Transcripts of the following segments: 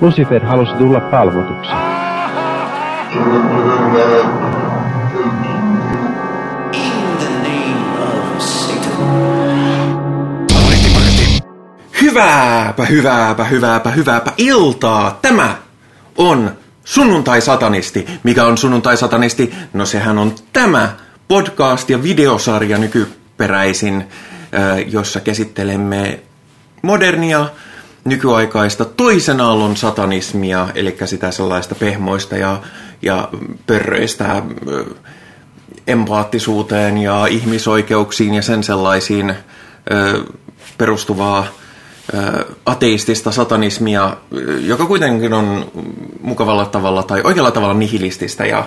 Lucifer halusi tulla palvotuksi. Hyvääpä, hyvääpä, hyvääpä, hyvääpä iltaa. Tämä on Sunnuntai-satanisti. Mikä on Sunnuntai-satanisti? No sehän on tämä podcast- ja videosarja nykyperäisin, jossa käsittelemme modernia, nykyaikaista toisen aallon satanismia, eli sitä sellaista pehmoista ja, ja pörröistä empaattisuuteen ja ihmisoikeuksiin ja sen sellaisiin perustuvaa ateistista satanismia, joka kuitenkin on mukavalla tavalla tai oikealla tavalla nihilististä ja,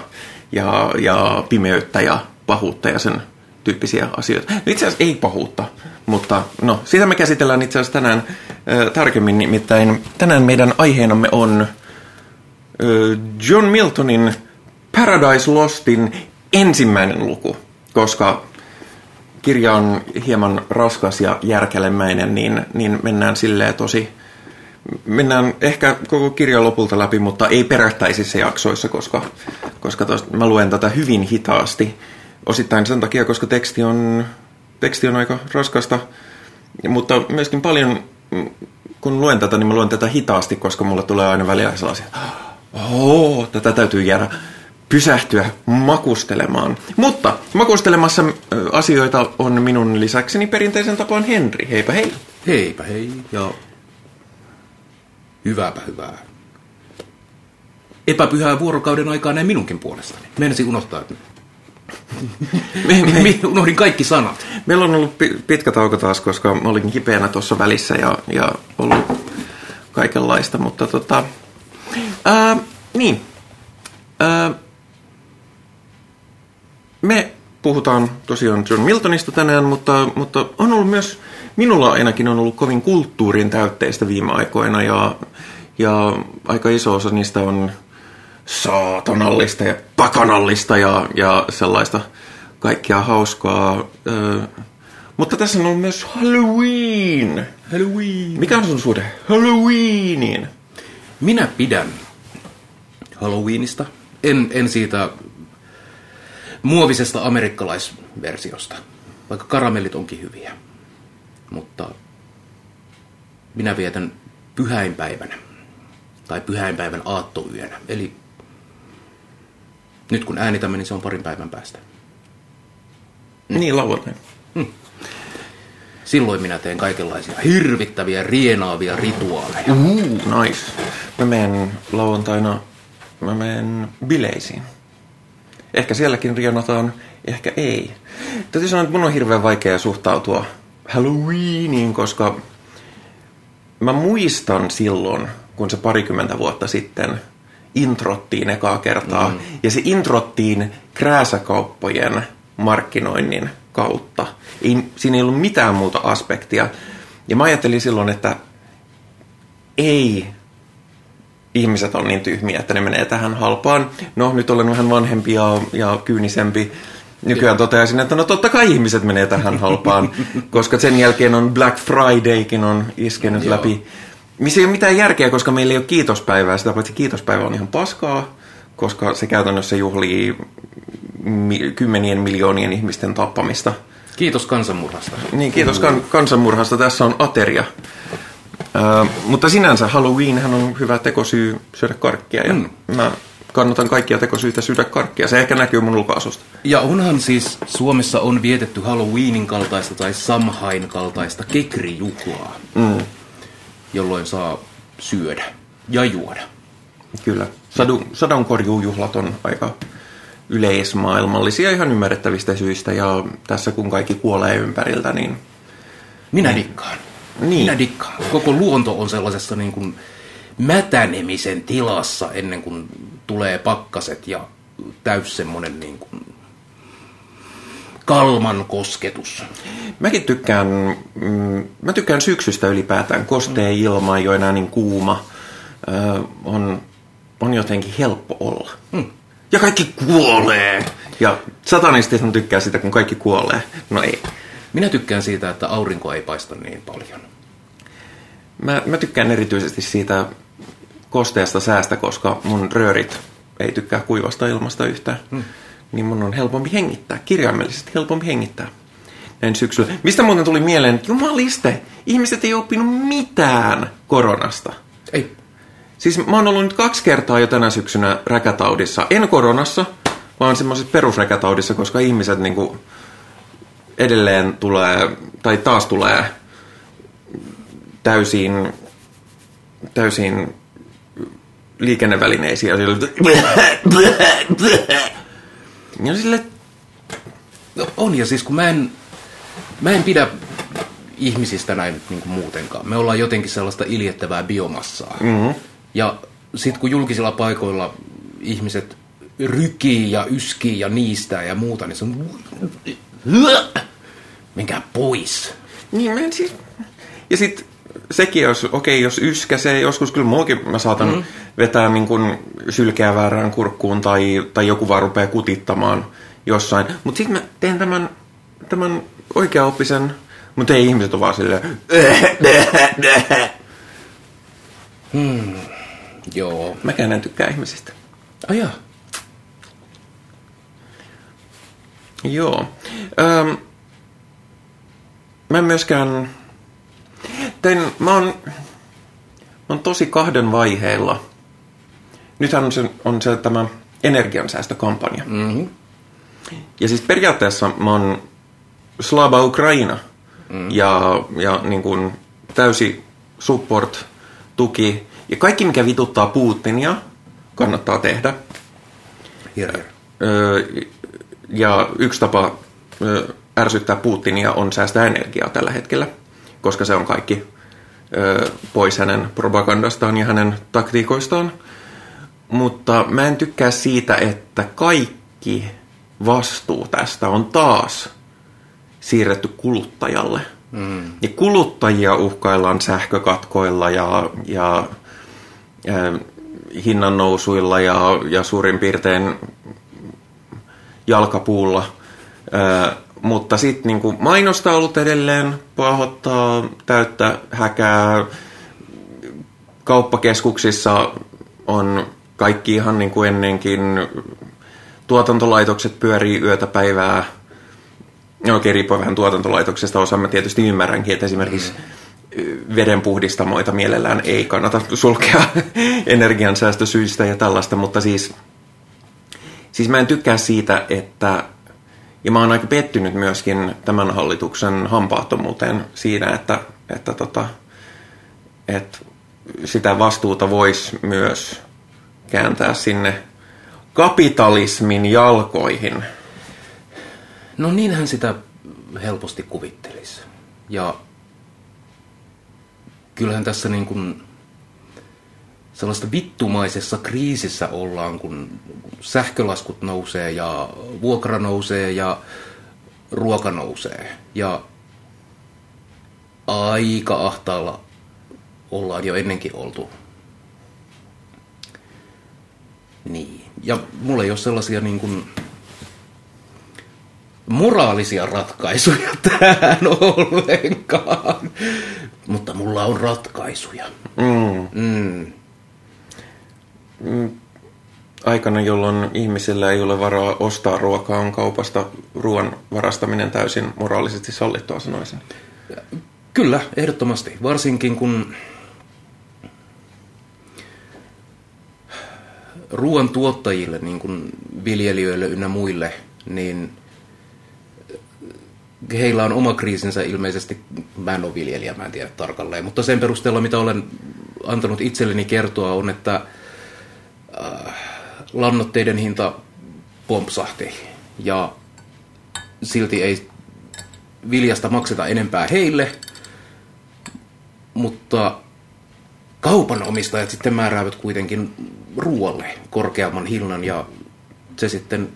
ja, ja pimeyttä ja pahuutta ja sen tyyppisiä asioita. Itse asiassa ei pahuutta, mutta no, sitä me käsitellään itse asiassa tänään äh, tarkemmin, nimittäin tänään meidän aiheenamme on äh, John Miltonin Paradise Lostin ensimmäinen luku, koska kirja on hieman raskas ja järkelemäinen, niin, niin mennään silleen tosi, mennään ehkä koko kirja lopulta läpi, mutta ei perättäisissä jaksoissa, koska, koska tos, mä luen tätä hyvin hitaasti. Osittain sen takia, koska teksti on, teksti on aika raskasta, mutta myöskin paljon, kun luen tätä, niin mä luen tätä hitaasti, koska mulle tulee aina välillä sellaisia, oh, tätä täytyy jäädä pysähtyä makustelemaan. Mutta makustelemassa asioita on minun lisäkseni perinteisen tapaan Henri. Heipä hei. Heipä hei ja hyvääpä hyvää. Epäpyhää vuorokauden aikaa näin minunkin puolestani. Meinasin unohtaa, että me, me, unohdin kaikki sanat. Meillä on ollut pitkä tauko taas, koska mä olin kipeänä tuossa välissä ja, ja ollut kaikenlaista, mutta tota... Ää, niin. Ää, me puhutaan tosiaan John Miltonista tänään, mutta, mutta on ollut myös, minulla ainakin on ollut kovin kulttuurin täytteistä viime aikoina ja, ja aika iso osa niistä on saatanallista ja pakanallista ja, ja sellaista kaikkea hauskaa. Ö, mutta tässä on myös Halloween. Halloween. Mikä on sun suhde Halloweeniin? Minä pidän Halloweenista. En, en siitä muovisesta amerikkalaisversiosta, vaikka karamellit onkin hyviä. Mutta minä vietän pyhäinpäivänä tai pyhäinpäivän aattoyönä. Eli nyt kun äänitämme, niin se on parin päivän päästä. Mm. Niin, lauantai. Hmm. Silloin minä teen kaikenlaisia hirvittäviä, rienaavia rituaaleja. Uh, nice. Mä menen lauantaina, mä menen bileisiin. Ehkä sielläkin rienataan, ehkä ei. Täytyy sanoa, että mun on hirveän vaikea suhtautua Halloweeniin, koska mä muistan silloin, kun se parikymmentä vuotta sitten introttiin ekaa kertaa. Mm. Ja se introttiin krääsäkauppojen markkinoinnin kautta. Ei, siinä ei ollut mitään muuta aspektia. Ja mä ajattelin silloin, että ei ihmiset on niin tyhmiä, että ne menee tähän halpaan. No, nyt olen vähän vanhempi ja, ja kyynisempi. Nykyään toteaisin, että no totta kai ihmiset menee tähän halpaan, koska sen jälkeen on Black Fridaykin on iskenyt Joo. läpi. Missä ei ole mitään järkeä, koska meillä ei ole kiitospäivää. Sitä paitsi kiitospäivä on ihan paskaa, koska se käytännössä juhlii mi- kymmenien miljoonien ihmisten tappamista. Kiitos kansanmurhasta. Niin, kiitos kan- kansanmurhasta. Tässä on ateria. Uh, mutta sinänsä Halloween on hyvä tekosyy syödä karkkia ja mm. mä kannatan kaikkia tekosyitä syödä karkkia. Se ehkä näkyy mun ulkoasusta. Ja onhan siis Suomessa on vietetty Halloweenin kaltaista tai Samhain kaltaista kekrijuhlaa, mm. Jolloin saa syödä ja juoda. Kyllä. Sadu, sadonkorjuujuhlat on aika yleismaailmallisia ihan ymmärrettävistä syistä ja tässä kun kaikki kuolee ympäriltä, niin... Minä dikkaan. Niin. Minä dikkaan. Koko luonto on sellaisessa niin kuin mätänemisen tilassa ennen kuin tulee pakkaset ja täys semmoinen niin kuin kalman kosketus. Mäkin tykkään, mm, mä tykkään syksystä ylipäätään. Kosteen mm. ilma, ei ole enää niin kuuma. Ö, on, on jotenkin helppo olla. Mm. Ja kaikki kuolee. Ja satanistit tykkää sitä, kun kaikki kuolee. No ei. Minä tykkään siitä, että aurinko ei paista niin paljon. Mä, mä tykkään erityisesti siitä, kosteasta säästä, koska mun röörit ei tykkää kuivasta ilmasta yhtään. Hmm. Niin mun on helpompi hengittää, kirjaimellisesti helpompi hengittää näin syksyllä. Mistä muuten tuli mieleen, että jumaliste, ihmiset ei oppinut mitään koronasta. Ei. Siis mä oon ollut nyt kaksi kertaa jo tänä syksynä räkätaudissa. En koronassa, vaan semmoisessa perusräkätaudissa, koska ihmiset niinku edelleen tulee, tai taas tulee täysin, täysin liikennevälineisiin. Ja sille... No on, ja siis kun mä en, mä en pidä ihmisistä näin niin kuin muutenkaan. Me ollaan jotenkin sellaista iljettävää biomassaa. Mm-hmm. Ja sitten kun julkisilla paikoilla ihmiset rykii ja yskii ja niistää ja muuta, niin se on... Menkää pois. Niin, mä en siis... Ja sitten sekin, jos, okei, okay, jos yskäsee, joskus kyllä muakin mä saatan mm. Vetää niin kuin sylkeä väärään kurkkuun tai, tai joku vaan rupeaa kutittamaan jossain. Mutta sitten mä teen tämän, tämän oikeaoppisen, mutta ei ihmiset ole vaan silleen... Hmm. Joo. Mäkään en tykkää ihmisistä. Ajaa. Joo. Öm, mä en myöskään... Tein, mä oon, mä oon tosi kahden vaiheella. Nythän on se, on se tämä energiansäästökampanja. Mm-hmm. Ja siis periaatteessa mä oon Slava Ukraina. Mm. Ja, ja niin kuin täysi support, tuki. Ja kaikki, mikä vituttaa Putinia, kannattaa tehdä. Here. Öö, ja yksi tapa ö, ärsyttää Putinia on säästää energiaa tällä hetkellä, koska se on kaikki ö, pois hänen propagandastaan ja hänen taktiikoistaan. Mutta mä en tykkää siitä, että kaikki vastuu tästä on taas siirretty kuluttajalle. Mm. Ja kuluttajia uhkaillaan sähkökatkoilla ja, ja äh, hinnannousuilla ja, ja suurin piirtein jalkapuulla. Ö, mutta sitten niinku mainostaulut edelleen pahoittaa täyttä häkää. Kauppakeskuksissa on kaikki ihan niin kuin ennenkin. Tuotantolaitokset pyörii yötä päivää. Oikein riippuu vähän tuotantolaitoksesta. Osa mä tietysti ymmärränkin, että esimerkiksi vedenpuhdistamoita mielellään ei kannata sulkea energiansäästösyistä ja tällaista, mutta siis – Siis mä en tykkää siitä, että, ja mä oon aika pettynyt myöskin tämän hallituksen hampaattomuuteen siinä, että, että, tota, että sitä vastuuta voisi myös kääntää sinne kapitalismin jalkoihin. No niinhän sitä helposti kuvittelisi. Ja kyllähän tässä niin kuin sellaista vittumaisessa kriisissä ollaan, kun sähkölaskut nousee ja vuokra nousee ja ruoka nousee. Ja aika ahtaalla ollaan jo ennenkin oltu. Niin. Ja mulla ei ole sellaisia niin kuin moraalisia ratkaisuja tähän ollenkaan. Mutta mulla on ratkaisuja. Mm. Mm aikana, jolloin ihmisillä ei ole varaa ostaa ruokaa, on kaupasta ruoan varastaminen täysin moraalisesti sallittua, sanoisin. Kyllä, ehdottomasti. Varsinkin kun ruoan tuottajille, niin kuin viljelijöille ynnä muille, niin heillä on oma kriisinsä. Ilmeisesti, mä en ole viljelijä, mä en tiedä tarkalleen, mutta sen perusteella, mitä olen antanut itselleni kertoa, on, että äh, lannoitteiden hinta pompsahti. Ja silti ei viljasta makseta enempää heille, mutta kaupan omistajat sitten määräävät kuitenkin ruoalle korkeamman hinnan ja se sitten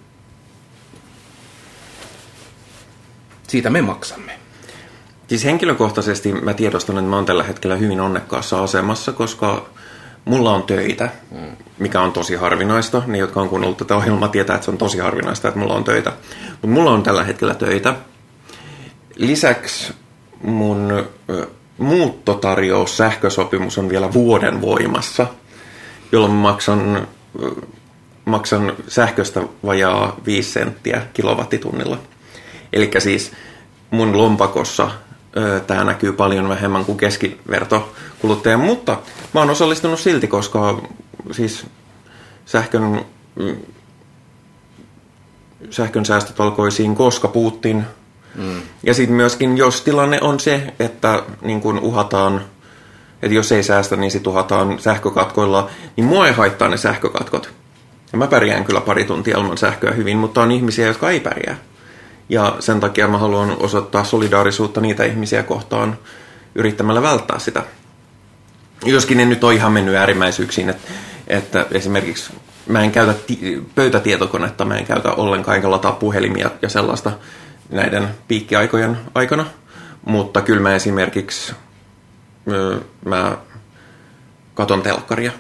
siitä me maksamme. Siis henkilökohtaisesti mä tiedostan, että mä oon tällä hetkellä hyvin onnekkaassa asemassa, koska mulla on töitä, mikä on tosi harvinaista. Ne, jotka on kuunnellut tätä ohjelmaa, tietää, että se on tosi harvinaista, että mulla on töitä. Mutta mulla on tällä hetkellä töitä. Lisäksi mun muuttotarjous, sähkösopimus on vielä vuoden voimassa. jolloin maksan, maksan sähköstä vajaa 5 senttiä kilowattitunnilla. Eli siis mun lompakossa tämä näkyy paljon vähemmän kuin keskivertokuluttajan, mutta mä oon osallistunut silti, koska siis sähkön, sähkön säästötalkoisiin, koska Putin mm. ja sitten myöskin, jos tilanne on se, että niin kun uhataan, että jos ei säästä, niin sitten uhataan sähkökatkoilla, niin mua ei haittaa ne sähkökatkot. Ja mä pärjään kyllä pari tuntia ilman sähköä hyvin, mutta on ihmisiä, jotka ei pärjää. Ja sen takia mä haluan osoittaa solidaarisuutta niitä ihmisiä kohtaan yrittämällä välttää sitä. Joskin ne nyt on ihan mennyt äärimmäisyyksiin, että, että esimerkiksi mä en käytä ti- pöytätietokonetta, mä en käytä ollenkaan enkä lataa puhelimia ja sellaista näiden piikkiaikojen aikana. Mutta kyllä mä esimerkiksi mä katon telkkaria.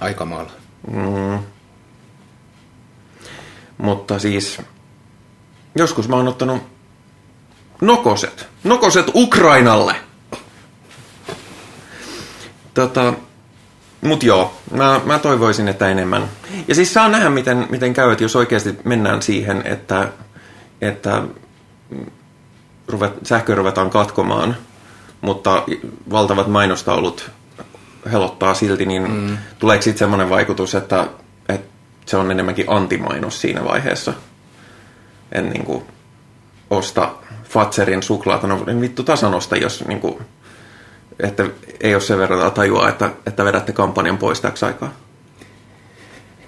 Aikamaalla. Mm. Mutta siis Joskus mä oon ottanut nokoset. Nokoset Ukrainalle. Tota, mut joo, mä, mä toivoisin, että enemmän. Ja siis saa nähdä, miten, miten käy, että jos oikeasti mennään siihen, että, että ruvet, sähkö ruvetaan katkomaan, mutta valtavat mainostaulut helottaa silti, niin mm. tuleeko sitten semmoinen vaikutus, että, että se on enemmänkin antimainos siinä vaiheessa? en niin kuin, osta Fatserin suklaata. No vittu tasan osta, jos niin kuin, että ei ole sen verran tajua, että, että vedätte kampanjan pois täksi aikaa.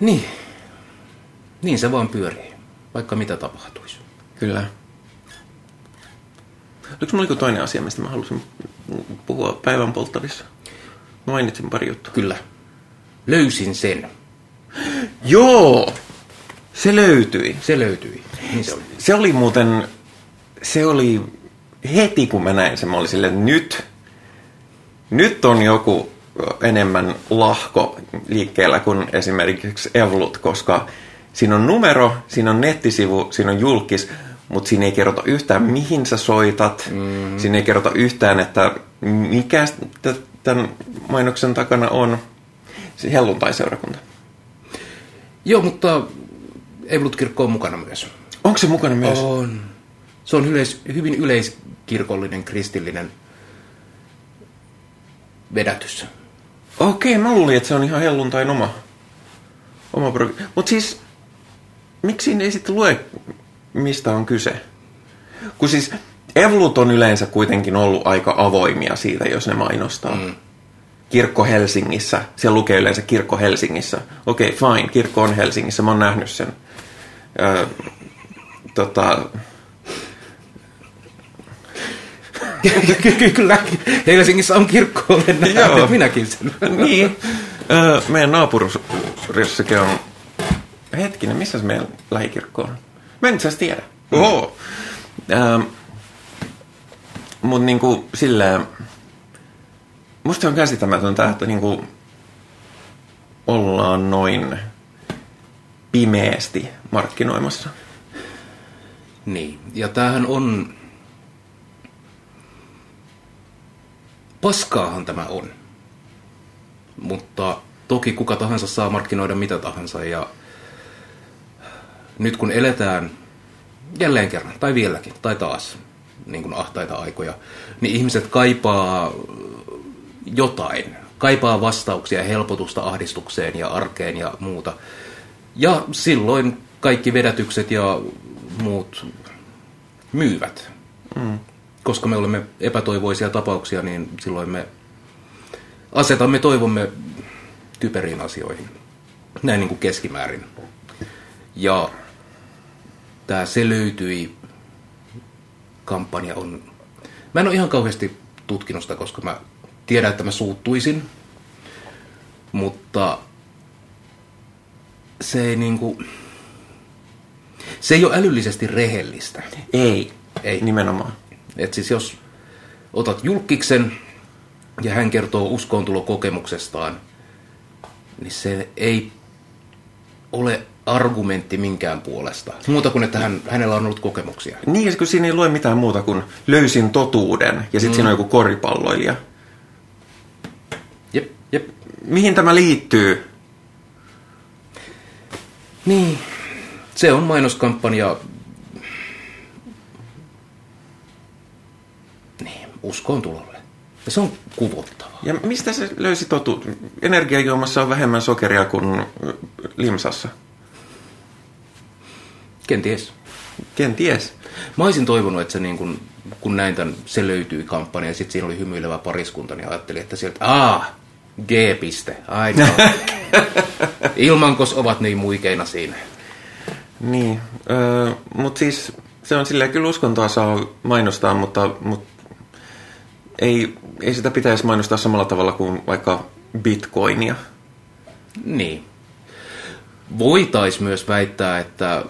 Niin. Niin se vaan pyörii, vaikka mitä tapahtuisi. Kyllä. Oliko mulla toinen asia, mistä mä halusin puhua päivän polttavissa? Mainitsin pari juttua. Kyllä. Löysin sen. Joo! Se löytyi. Se löytyi. Niin se oli. Se oli muuten, se oli heti kun mä näin sen, mä olin silleen, nyt, nyt on joku enemmän lahko liikkeellä kuin esimerkiksi Evlut, koska siinä on numero, siinä on nettisivu, siinä on julkis, mutta siinä ei kerrota yhtään, mihin sä soitat. Mm. Siinä ei kerrota yhtään, että mikä tämän mainoksen takana on. Se helluntai-seurakunta. Joo, mutta Evlut-kirkko on mukana myös. Onko se mukana myös? On. Se on yleis, hyvin yleiskirkollinen kristillinen vedätys. Okei, mä luulin, että se on ihan helluntain oma. oma Mutta siis, miksi ei sitten lue, mistä on kyse? Kun siis Evlut on yleensä kuitenkin ollut aika avoimia siitä, jos ne mainostaa. Mm. Kirkko Helsingissä, siellä lukee yleensä Kirkko Helsingissä. Okei, okay, fine, kirkko on Helsingissä, mä oon nähnyt sen tota... Kyllä, Helsingissä on kirkko, olen Joo. minäkin sen. niin. Öö, meidän naapurussakin on... Hetkinen, missä se meidän lähikirkko on? Mä en tiedä. Oho. Öö, Mutta niinku silleen... Musta on käsittämätöntä, että niinku ollaan noin pimeästi markkinoimassa. Niin, ja tämähän on... Paskaahan tämä on. Mutta toki kuka tahansa saa markkinoida mitä tahansa ja nyt kun eletään jälleen kerran, tai vieläkin, tai taas, niin kuin ahtaita aikoja, niin ihmiset kaipaa jotain, kaipaa vastauksia, helpotusta ahdistukseen ja arkeen ja muuta. Ja silloin kaikki vedätykset ja muut myyvät. Mm. Koska me olemme epätoivoisia tapauksia, niin silloin me asetamme toivomme typeriin asioihin. Näin niin kuin keskimäärin. Ja tämä Se löytyi kampanja on... Mä en ole ihan kauheasti tutkinut sitä, koska mä tiedän, että mä suuttuisin. Mutta se ei niinku... Se ei ole älyllisesti rehellistä. Ei, ei. nimenomaan. Et siis jos otat julkiksen ja hän kertoo uskoontulokokemuksestaan, niin se ei ole argumentti minkään puolesta. Muuta kuin, että hän, hänellä on ollut kokemuksia. Niin, kun siinä ei lue mitään muuta kuin löysin totuuden ja sitten mm. siinä on joku koripalloilija. Jep, jep. Mihin tämä liittyy? Niin, se on mainoskampanja. Niin, uskoon tulolle. Ja se on kuvottavaa. Ja mistä se löysi totu? Energiajuomassa on vähemmän sokeria kuin limsassa. Kenties. Kenties. Mä olisin toivonut, että se niin kun, kun näin tämän, se löytyi kampanja ja sitten siinä oli hymyilevä pariskunta, niin ajattelin, että sieltä, aa, G-piste, aina. Ilmankos ovat niin muikeina siinä. Niin, öö, mutta siis se on silleen, kyllä uskontoa saa mainostaa, mutta, mutta ei, ei sitä pitäisi mainostaa samalla tavalla kuin vaikka bitcoinia. Niin. Voitaisiin myös väittää, että,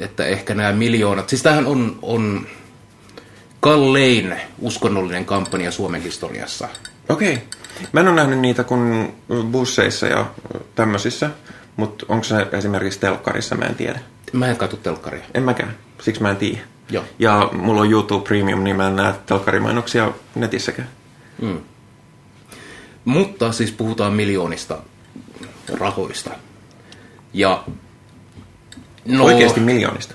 että ehkä nämä miljoonat, siis tämähän on, on kallein uskonnollinen kampanja Suomen historiassa. Okei. Okay. Mä en ole nähnyt niitä kuin busseissa ja tämmöisissä, mutta onko se esimerkiksi telkkarissa, mä en tiedä. Mä en katso telkkaria. En mäkään, siksi mä en tiedä. Joo. Ja mulla on YouTube Premium, niin mä en näe telkkarimainoksia netissäkään. Mm. Mutta siis puhutaan miljoonista rahoista. Ja no, Oikeasti miljoonista?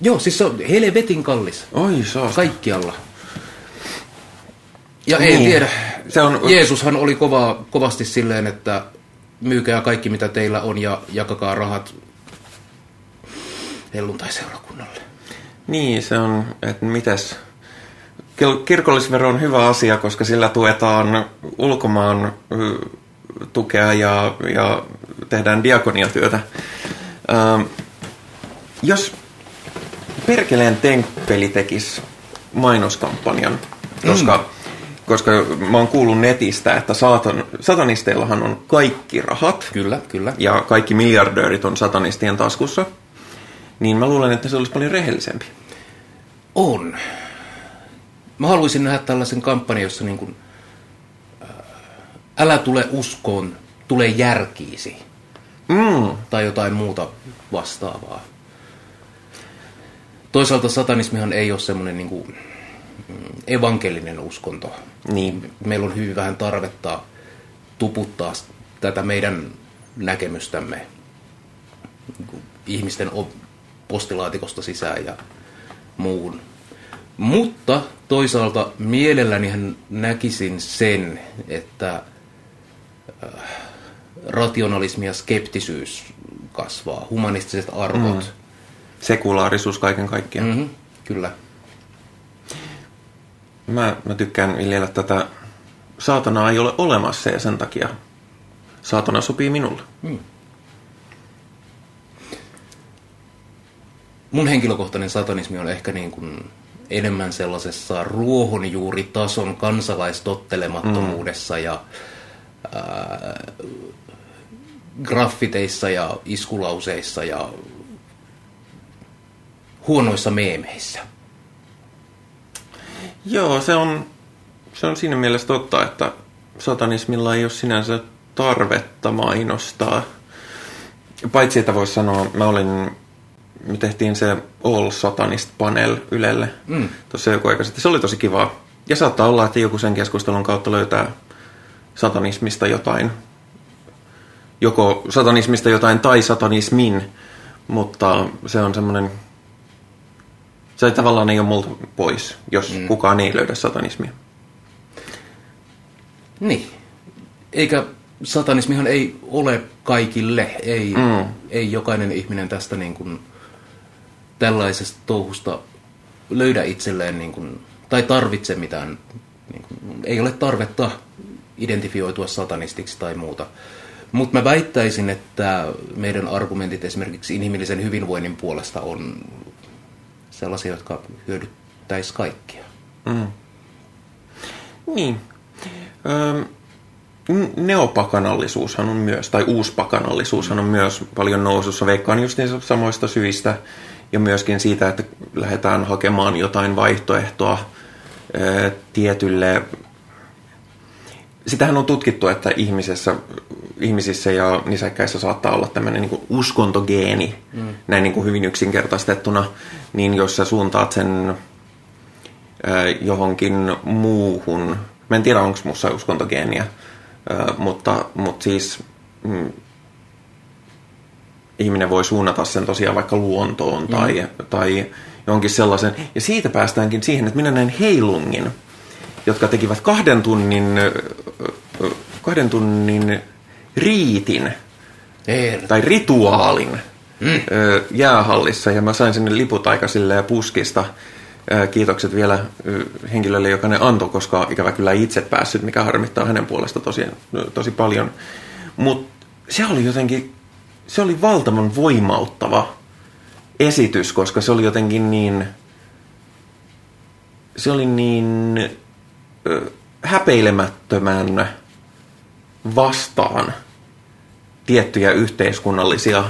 Joo, siis se on helvetin kallis. Oi, saa. Kaikkialla. Ja niin. en tiedä. Se on... Jeesushan oli kova, kovasti silleen, että myykää kaikki mitä teillä on ja jakakaa rahat helluntai-seurakunnalle. Niin, se on, että mitäs... Kirkollisvero on hyvä asia, koska sillä tuetaan ulkomaan tukea ja, ja tehdään diakoniatyötä. Ähm, jos Perkeleen temppeli tekisi mainoskampanjan, koska, mm. koska mä oon kuullut netistä, että satan, satanisteillahan on kaikki rahat. Kyllä, kyllä. Ja kaikki miljardöörit on satanistien taskussa niin mä luulen, että se olisi paljon rehellisempi. On. Mä haluaisin nähdä tällaisen kampanjan, jossa niin kuin, äh, älä tule uskoon, tule järkiisi. Mm. Tai jotain muuta vastaavaa. Toisaalta satanismihan ei ole semmoinen niin kuin, mm, evankelinen uskonto. Niin. Meillä on hyvin vähän tarvetta tuputtaa tätä meidän näkemystämme niin ihmisten postilaatikosta sisään ja muuhun. Mutta toisaalta mielelläni hän näkisin sen, että äh, rationalismi ja skeptisyys kasvaa, humanistiset arvot. Mm. Sekulaarisuus kaiken kaikkiaan. Mm-hmm, kyllä. Mä, mä tykkään viljellä tätä. Saatana ei ole olemassa ja sen takia saatana sopii minulle. Mm. mun henkilökohtainen satanismi on ehkä niin kuin enemmän sellaisessa ruohonjuuritason kansalaistottelemattomuudessa mm. ja ää, graffiteissa ja iskulauseissa ja huonoissa meemeissä. Joo, se on, se on siinä mielessä totta, että satanismilla ei ole sinänsä tarvetta mainostaa. Paitsi, että voisi sanoa, mä olin me tehtiin se All Satanist Panel Ylelle mm. tuossa joku aika sitten. Se oli tosi kivaa. Ja saattaa olla, että joku sen keskustelun kautta löytää satanismista jotain, joko satanismista jotain tai satanismin, mutta se on semmoinen, se tavallaan ei ole multa pois, jos mm. kukaan ei löydä satanismia. Niin. Eikä satanismihan ei ole kaikille, ei, mm. ei jokainen ihminen tästä niin kuin tällaisesta touhusta löydä itselleen niin kuin, tai tarvitse mitään, niin kuin, ei ole tarvetta identifioitua satanistiksi tai muuta. Mutta mä väittäisin, että meidän argumentit esimerkiksi inhimillisen hyvinvoinnin puolesta on sellaisia, jotka hyödyttäisi kaikkia. Mm. Niin. Öm, neopakanallisuushan on myös, tai uuspakanallisuushan on myös paljon nousussa. Veikkaan just niistä samoista syistä, ja myöskin siitä, että lähdetään hakemaan jotain vaihtoehtoa tietylle... Sitähän on tutkittu, että ihmisessä, ihmisissä ja nisäkkäissä saattaa olla tämmöinen niin uskontogeeni, mm. näin niin kuin hyvin yksinkertaistettuna, niin jos sä suuntaat sen johonkin muuhun, mä en tiedä onko mussa uskontogeeniä, mutta, mutta siis mm, ihminen voi suunnata sen tosiaan vaikka luontoon tai, mm. tai jonkin sellaisen. Ja siitä päästäänkin siihen, että minä näin Heilungin, jotka tekivät kahden tunnin, kahden tunnin riitin Herra. tai rituaalin Mm. jäähallissa ja mä sain sinne liput aika silleen puskista. Kiitokset vielä henkilölle, joka ne antoi, koska ikävä kyllä itse päässyt, mikä harmittaa hänen puolesta tosi, tosi paljon. Mutta se oli jotenkin, se oli valtavan voimauttava esitys, koska se oli jotenkin niin, se oli niin häpeilemättömän vastaan tiettyjä yhteiskunnallisia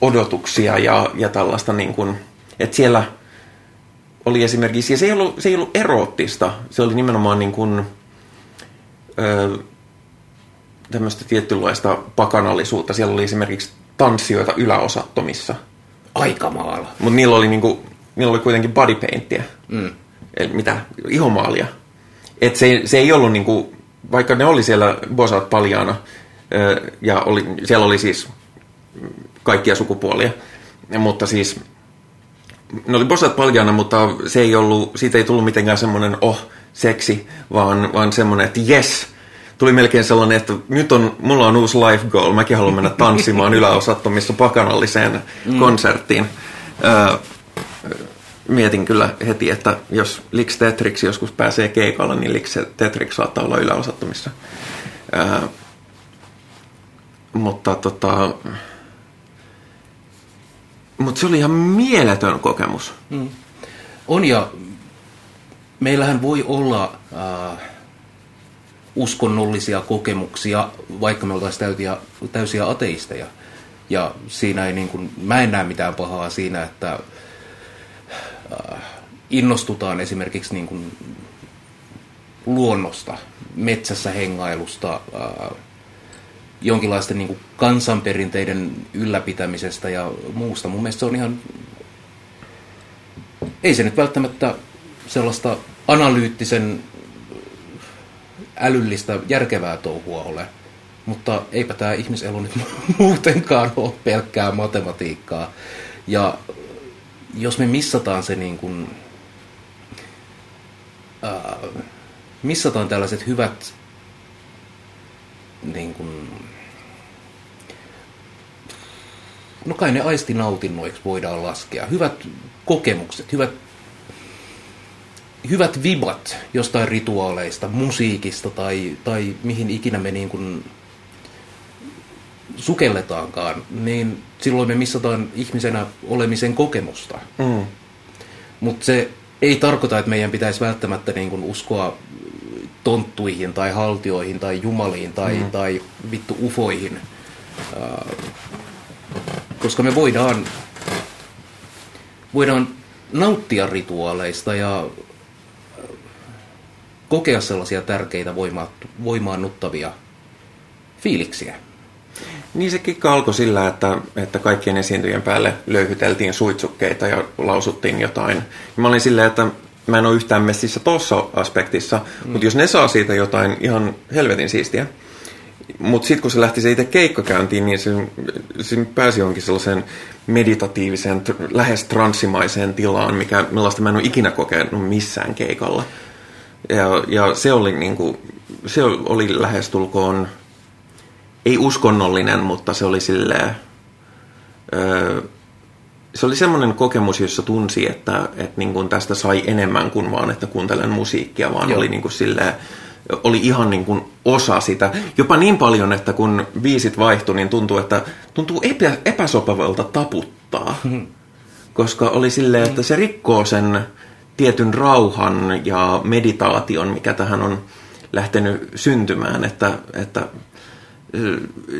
odotuksia ja, ja tällaista niin kuin, että siellä oli esimerkiksi, ja se ei ollut, se ei ollut eroottista, se oli nimenomaan niin kuin, ö, tämmöistä tietynlaista pakanallisuutta. Siellä oli esimerkiksi tanssijoita yläosattomissa, Aikamaala. mutta niillä oli, niin kuin, niillä oli kuitenkin bodypaintia, Mm. eli mitä, ihomaalia. Et se, se ei ollut niin kuin, vaikka ne oli siellä bosat paljaana, ja oli, siellä oli siis kaikkia sukupuolia, mutta siis ne oli bosat paljaana, mutta se ei ollut, siitä ei tullut mitenkään semmoinen oh, seksi, vaan, vaan semmoinen, että yes, tuli melkein sellainen, että nyt on, mulla on uusi life goal, mäkin haluan mennä tanssimaan yläosattomissa pakanalliseen mm. konserttiin. Öö, mietin kyllä heti, että jos Lix Tetrix joskus pääsee keikalla, niin Lix Tetrix saattaa olla yläosattomissa. Öö, mutta tota, mutta se oli ihan mieletön kokemus. On ja meillähän voi olla äh, uskonnollisia kokemuksia, vaikka me oltaisiin täytiä, täysiä ateisteja. Ja siinä ei niin kuin, mä en näe mitään pahaa siinä, että innostutaan esimerkiksi niin kuin luonnosta, metsässä hengailusta, äh, jonkinlaisten niin kuin kansanperinteiden ylläpitämisestä ja muusta. Mun mielestä se on ihan ei se nyt välttämättä sellaista analyyttisen älyllistä järkevää touhua ole, mutta eipä tämä ihmiselu nyt muutenkaan ole pelkkää matematiikkaa. Ja jos me missataan se niin kuin, ää, missataan tällaiset hyvät niin kuin, no kai ne aistinautinnoiksi voidaan laskea. Hyvät kokemukset, hyvät, hyvät vibat jostain rituaaleista, musiikista tai, tai mihin ikinä me niin kuin sukelletaankaan, niin silloin me missataan ihmisenä olemisen kokemusta. Mm. Mutta se ei tarkoita, että meidän pitäisi välttämättä niin kuin uskoa tonttuihin tai haltioihin tai jumaliin tai, mm. tai vittu ufoihin. Koska me voidaan, voidaan nauttia rituaaleista ja kokea sellaisia tärkeitä voima, voimaannuttavia fiiliksiä. Niin se kikka alkoi sillä, että, että kaikkien esiintyjien päälle löyhyteltiin suitsukkeita ja lausuttiin jotain. Ja mä olin silleen, että mä en ole yhtään messissä tuossa aspektissa, mm. mutta jos ne saa siitä jotain ihan helvetin siistiä. Mutta sitten kun se lähti se itse keikkakäyntiin, niin se, se pääsi jonkin sellaiseen meditatiiviseen, tr- lähes transsimaiseen tilaan, mikä, millaista mä en ole ikinä kokenut missään keikalla. Ja, ja se oli niinku, se oli lähestulkoon, ei uskonnollinen, mutta se oli silleen, öö, se oli semmoinen kokemus, jossa tunsi, että, että niin kuin tästä sai enemmän kuin vaan, että kuuntelen musiikkia, vaan Joo. oli niin kuin silleen, oli ihan niin kuin osa sitä. Jopa niin paljon, että kun biisit vaihtui, niin tuntuu, että tuntuu epä, epäsopivalta taputtaa. Koska oli silleen, että se rikkoo sen tietyn rauhan ja meditaation, mikä tähän on lähtenyt syntymään. Että, että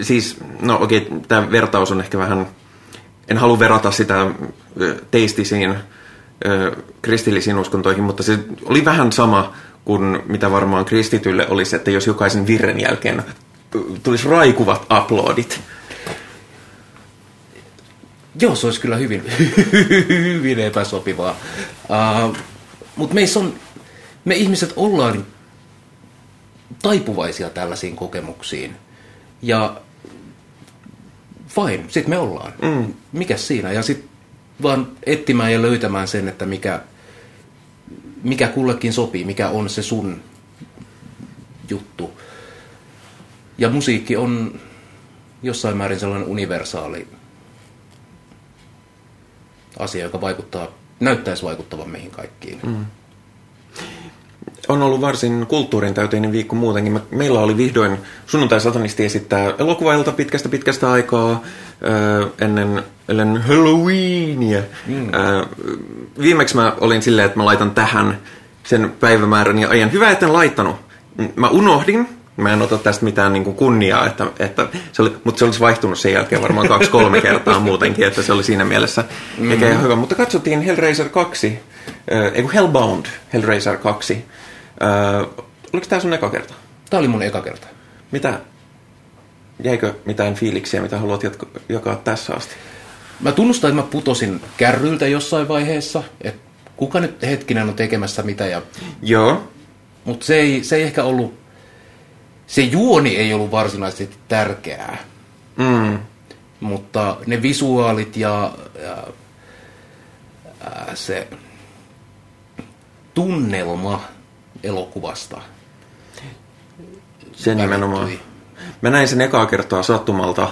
siis, no okei, tämä vertaus on ehkä vähän, en halua verrata sitä teistisiin kristillisiin uskontoihin, mutta se oli vähän sama kuin mitä varmaan kristitylle olisi, että jos jokaisen virren jälkeen tulisi raikuvat uploadit. Joo, se olisi kyllä hyvin, hyvin epäsopivaa. Uh, Mutta meissä on, me ihmiset ollaan taipuvaisia tällaisiin kokemuksiin. Ja fine, sitten me ollaan. Mm. Mikäs siinä? Ja sitten vaan etsimään ja löytämään sen, että mikä, mikä kullekin sopii, mikä on se sun juttu. Ja musiikki on jossain määrin sellainen universaali asia, joka vaikuttaa, näyttäisi vaikuttavan meihin kaikkiin. Mm. On ollut varsin kulttuurin täyteinen viikko muutenkin. Meillä oli vihdoin sunnuntai satanisti esittää elokuvailta pitkästä pitkästä aikaa ennen, ennen Halloweenia. Mm. viimeksi mä olin silleen, että mä laitan tähän sen päivämäärän ja ajan. Hyvä, etten laittanut. Mä unohdin, Mä en ota tästä mitään niin kuin kunniaa, että, että se oli, mutta se olisi vaihtunut sen jälkeen varmaan kaksi-kolme kertaa muutenkin, että se oli siinä mielessä mm. eikä ihan hyvä. Mutta katsottiin Hellraiser 2, äh, ei Hellbound Hellraiser 2. Äh, oliko tämä sun eka kerta? Tämä oli mun eka kerta. Mitä, jäikö mitään fiiliksiä, mitä haluat jatko, jakaa tässä asti? Mä tunnustan, että mä putosin kärryltä jossain vaiheessa, että kuka nyt hetkinen on tekemässä mitä. Ja... Joo. Mutta se ei, se ei ehkä ollut se juoni ei ollut varsinaisesti tärkeää. Mm. Mutta ne visuaalit ja, ja ää, se tunnelma elokuvasta. Se nimenomaan. Mä näin sen ekaa kertaa sattumalta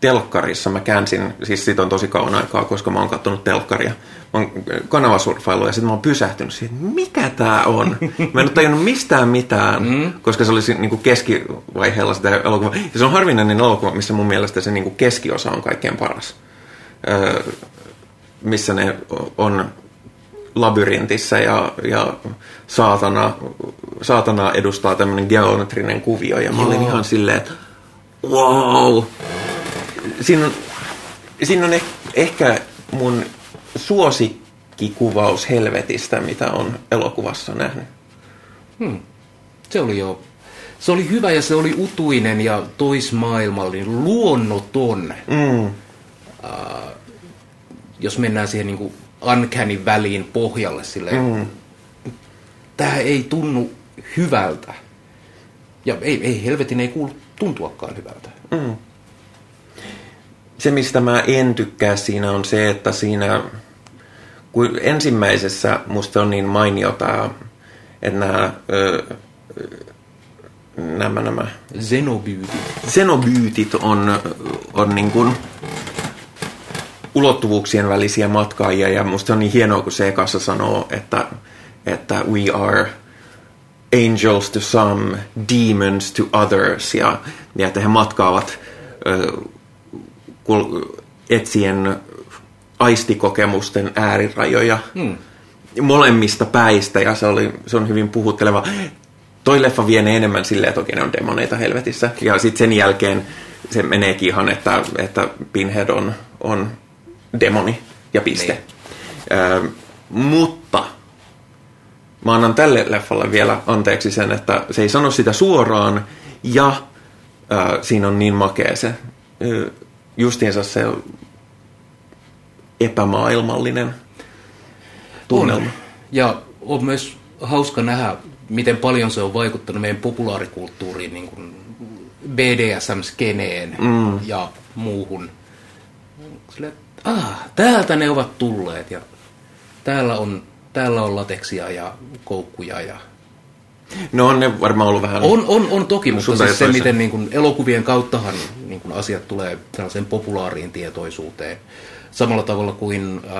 telkkarissa. Mä käänsin, siis siitä on tosi kauan aikaa, koska mä oon katsonut telkkaria mä oon kanavasurfailu ja sitten mä oon pysähtynyt siihen, että mikä tää on. Mä en ole tajunnut mistään mitään, mm. koska se oli niin kuin keskivaiheella sitä elokuvaa. Ja se on harvinainen elokuva, missä mun mielestä se niin kuin keskiosa on kaikkein paras. Öö, missä ne on labyrintissä ja, ja saatana, saatana edustaa tämmöinen geometrinen kuvio. Ja mä olin ihan silleen, että wow! Siinä on, siinä on eh, ehkä mun suosikkikuvaus helvetistä, mitä on elokuvassa nähnyt. Hmm. Se oli jo se oli hyvä ja se oli utuinen ja toismaailmallinen, luonnoton. Mm. Uh, jos mennään siihen niin kuin uncanny väliin pohjalle silleen, mm. tämä ei tunnu hyvältä. Ja ei, ei helvetin ei kuulu tuntuakaan hyvältä. Mm se, mistä mä en tykkää siinä on se, että siinä kun ensimmäisessä musta on niin mainiota, että nämä, nämä, nämä Xenobyytit. Xenobyytit on, on niin kuin ulottuvuuksien välisiä matkaajia ja musta on niin hienoa, kun se kanssa sanoo, että, että we are angels to some, demons to others ja, ja että he matkaavat etsien aistikokemusten äärirajoja hmm. molemmista päistä ja se, oli, se on hyvin puhutteleva. Toi leffa vie ne enemmän silleen, että okei ne on demoneita helvetissä. Ja sitten sen jälkeen se meneekin ihan, että, että Pinhead on, on demoni ja piste. Niin. Ö, mutta mä annan tälle leffalle vielä anteeksi sen, että se ei sano sitä suoraan ja ö, siinä on niin makea se ö, justiinsa se epämaailmallinen tunnelma. On. Ja on myös hauska nähdä, miten paljon se on vaikuttanut meidän populaarikulttuuriin, niin kuin BDSM-skeneen mm. ja muuhun. Ah, täältä ne ovat tulleet ja täällä on, täällä on lateksia ja koukkuja ja No on ne varmaan ollut vähän... On, on, on toki, mutta siis se, miten niin kuin, elokuvien kauttahan niin kuin, asiat tulee tällaiseen populaariin tietoisuuteen. Samalla tavalla kuin äh,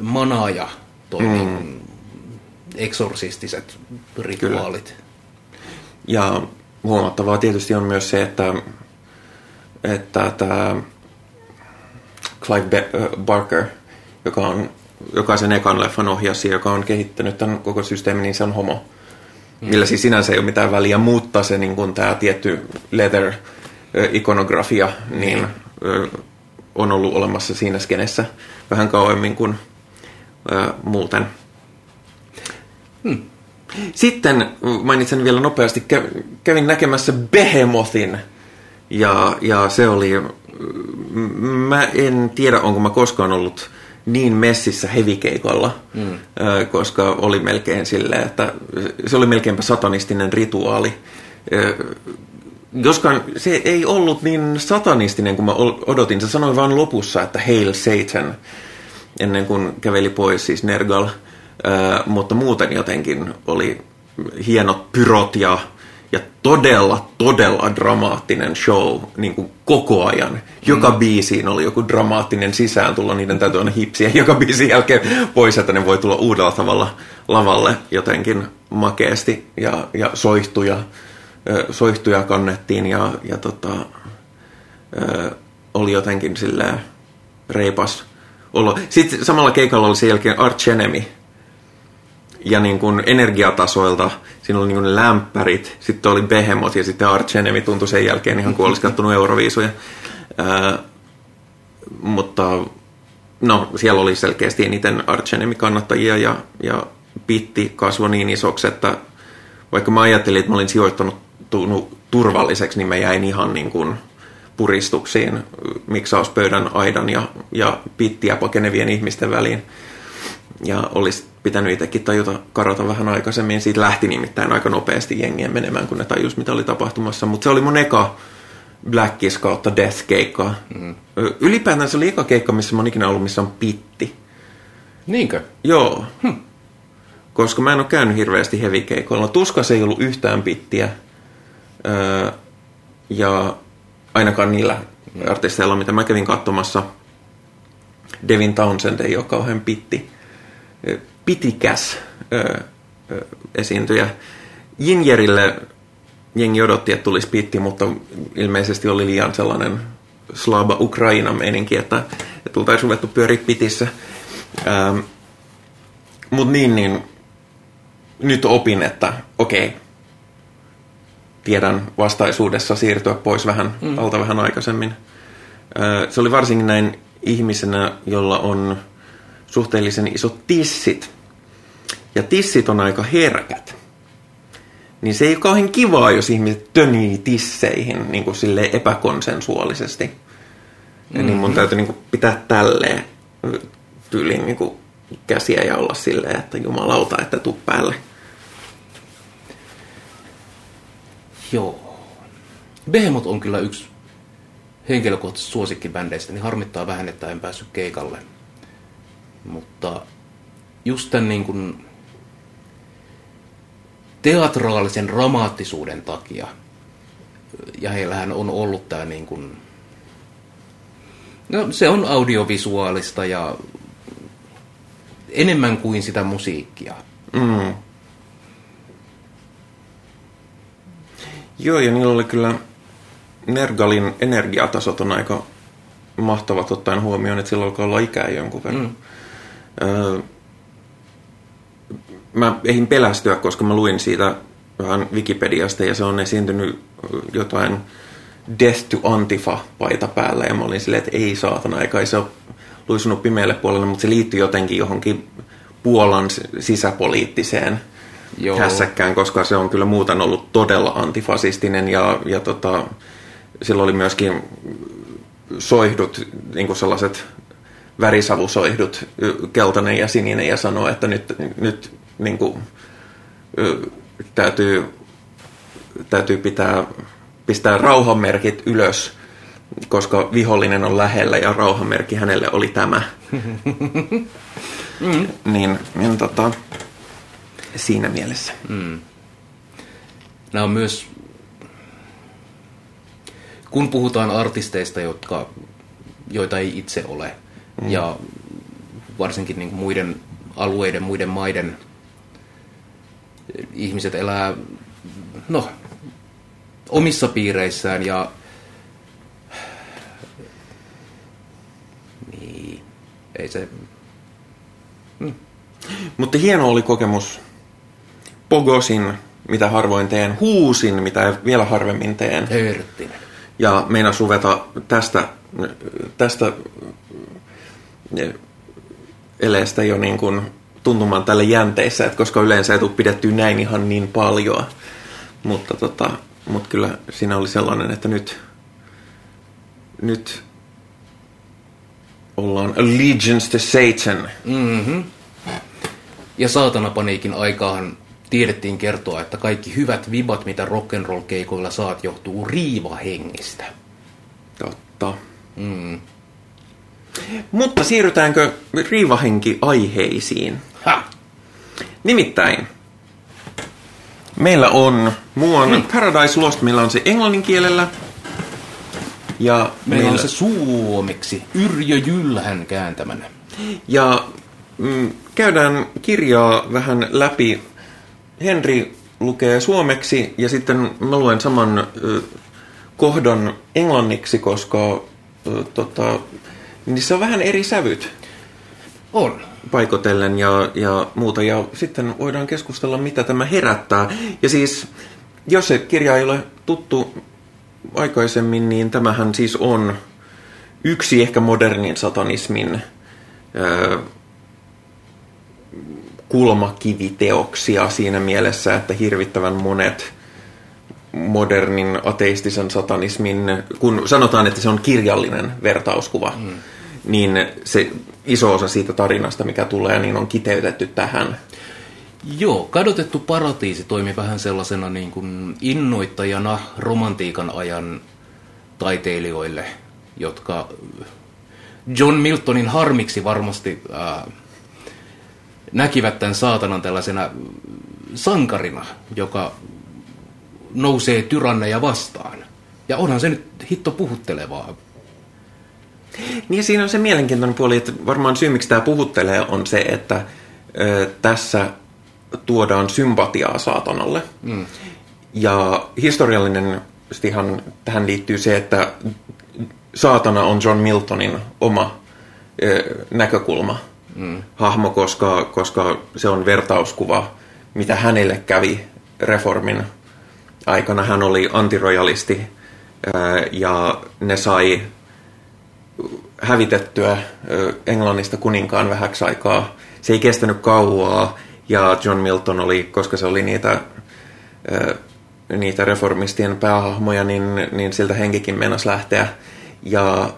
manaaja toi mm. niin kuin, eksorsistiset rituaalit. Kyllä. Ja huomattavaa tietysti on myös se, että, että tämä Clive Barker, joka on jokaisen ekan leffan ohjasi, joka on kehittänyt tämän koko systeemin, niin se on homo. Mm. Millä siis sinänsä ei ole mitään väliä, mutta se niin kuin tämä tietty leather-ikonografia niin, mm. on ollut olemassa siinä skenessä vähän kauemmin kuin ö, muuten. Mm. Sitten mainitsen vielä nopeasti, kävin näkemässä Behemothin ja, ja se oli, mä en tiedä onko mä koskaan ollut niin messissä hevikeikolla, mm. koska oli melkein silleen, että se oli melkeinpä satanistinen rituaali Joskaan se ei ollut niin satanistinen kuin mä odotin. Se sanoi vain lopussa, että Hail Satan, ennen kuin käveli pois siis Nergal. Mutta muuten jotenkin oli hienot pyrot ja, ja todella, todella dramaattinen show niin kuin koko ajan. Joka mm. biisiin oli joku dramaattinen sisään tulla, niiden täytyy aina hipsiä joka biisin jälkeen pois, että ne voi tulla uudella tavalla lavalle jotenkin makeasti ja, ja soihtuja, soihtuja kannettiin ja, ja tota, oli jotenkin silleen reipas olo. Sitten samalla keikalla oli sen jälkeen Arch Enemy, ja niin kuin energiatasoilta, siinä oli niin lämpärit, sitten oli Behemoth ja sitten Arch Enemy tuntui sen jälkeen ihan kuin olisi kattonut Euroviisuja. Ää, mutta no, siellä oli selkeästi eniten Arch Enemy kannattajia ja, ja pitti kasvoi niin isoksi, että vaikka mä ajattelin, että mä olin sijoittanut turvalliseksi, niin mä jäin ihan niin kuin puristuksiin miksauspöydän aidan ja, ja pittiä pakenevien ihmisten väliin. Ja olisi pitänyt itsekin tajuta karata vähän aikaisemmin. Siitä lähti nimittäin aika nopeasti jengien menemään, kun ne tajus, mitä oli tapahtumassa. Mutta se oli mun eka Black Kiss kautta Death-keikka. Mm. Ylipäätään se oli eka keikka, missä mä oon ikinä ollut, missä on pitti. Niinkö? Joo. Hm. Koska mä en ole käynyt hirveästi heavy-keikoilla. Tuskas ei ollut yhtään pittiä. Öö, ja ainakaan niillä artisteilla, mitä mä kävin katsomassa. Devin Townsend ei ole kauhean pitti pitikäs ö, ö, esiintyjä. Jinjerille jengi odotti, että tulisi pitti, mutta ilmeisesti oli liian sellainen slaba Ukraina meininki, että, että tultaisiin ruvettu pyöriä pitissä. Ähm, Mutta niin, niin nyt opin, että okei, okay, tiedän vastaisuudessa siirtyä pois vähän mm. alta vähän aikaisemmin. Äh, se oli varsinkin näin ihmisenä, jolla on suhteellisen isot tissit. Ja tissit on aika herkät. Niin se ei ole kauhean kivaa, jos ihmiset tönii tisseihin niin kuin sille epäkonsensuaalisesti. Ja niin mun mm-hmm. täytyy niin kuin pitää tälleen tyyliin niin kuin käsiä ja olla silleen, että jumalauta, että tuu päälle. Joo. Behemoth on kyllä yksi henkilökohtaisista suosikkibändeistä, niin harmittaa vähän, että en päässyt keikalle. Mutta just tämän niin kuin teatraalisen dramaattisuuden takia, ja heillähän on ollut tämä niin kuin, no se on audiovisuaalista ja enemmän kuin sitä musiikkia. Mm. Joo, ja niillä oli kyllä Nergalin energiatasot on aika mahtavat ottaen huomioon, että sillä alkaa olla ikää jonkun verran. Mm. Öö, mä eihin pelästyä, koska mä luin siitä vähän Wikipediasta ja se on esiintynyt jotain Death to Antifa paita päällä ja mä olin silleen, että ei saatana, eikä se ole luisunut pimeälle puolelle, mutta se liittyy jotenkin johonkin Puolan sisäpoliittiseen Joo. hässäkkään, koska se on kyllä muuten ollut todella antifasistinen ja, ja tota, sillä oli myöskin soihdut, niin kuin sellaiset värisavusoihdut, keltainen ja sininen, ja sanoo, että nyt, nyt niin kuin, täytyy, täytyy pitää, pistää rauhanmerkit ylös, koska vihollinen on lähellä ja rauhanmerkki hänelle oli tämä. mm. Niin, niin tota, siinä mielessä. Mm. Nämä on myös, kun puhutaan artisteista, jotka, joita ei itse ole, mm. ja varsinkin niin kuin muiden alueiden, muiden maiden ihmiset elää no, omissa piireissään ja niin, ei se... Hmm. Mutta hieno oli kokemus. Pogosin, mitä harvoin teen, huusin, mitä vielä harvemmin teen. Hörttinen. Ja meina suveta tästä, tästä eleestä jo niin kuin tuntumaan tälle jänteissä, että koska yleensä ei tule pidettyä näin ihan niin paljon. Mutta, tota, mutta kyllä siinä oli sellainen, että nyt, nyt ollaan allegiance to Satan. Mm-hmm. Ja paniikin aikaan tiedettiin kertoa, että kaikki hyvät vibat, mitä rock'n'roll keikoilla saat, johtuu riivahengistä. Totta. Mm. Mutta siirrytäänkö riivahenki-aiheisiin? Ha! Nimittäin, meillä on muuan hmm. Paradise Lost, millä on se englannin kielellä. Ja meillä, meillä on se suomeksi, Yrjö Jylhän kääntämänä. Ja mm, käydään kirjaa vähän läpi. Henri lukee suomeksi ja sitten mä luen saman ö, kohdan englanniksi, koska ö, tota, niissä on vähän eri sävyt. On. Paikotellen ja, ja muuta. Ja sitten voidaan keskustella, mitä tämä herättää. Ja siis, jos se kirja ei ole tuttu aikaisemmin, niin tämähän siis on yksi ehkä modernin satanismin ö, kulmakiviteoksia siinä mielessä, että hirvittävän monet modernin ateistisen satanismin, kun sanotaan, että se on kirjallinen vertauskuva, mm. Niin se iso osa siitä tarinasta, mikä tulee, niin on kiteytetty tähän. Joo, kadotettu paratiisi toimi vähän sellaisena niin kuin innoittajana romantiikan ajan taiteilijoille, jotka John Miltonin harmiksi varmasti äh, näkivät tämän saatanan tällaisena sankarina, joka nousee tyranneja vastaan. Ja onhan se nyt hitto puhuttelevaa. Niin siinä on se mielenkiintoinen puoli, että varmaan syy miksi tämä puhuttelee on se, että ö, tässä tuodaan sympatiaa saatanalle. Mm. Ja historiallinen tähän liittyy se, että saatana on John Miltonin oma ö, näkökulma mm. hahmo, koska, koska se on vertauskuva, mitä hänelle kävi reformin aikana. Hän oli antirojalisti ja ne sai hävitettyä Englannista kuninkaan vähäksi aikaa. Se ei kestänyt kauaa ja John Milton oli, koska se oli niitä, niitä reformistien päähahmoja, niin, niin siltä henkikin mennäs lähteä. Ja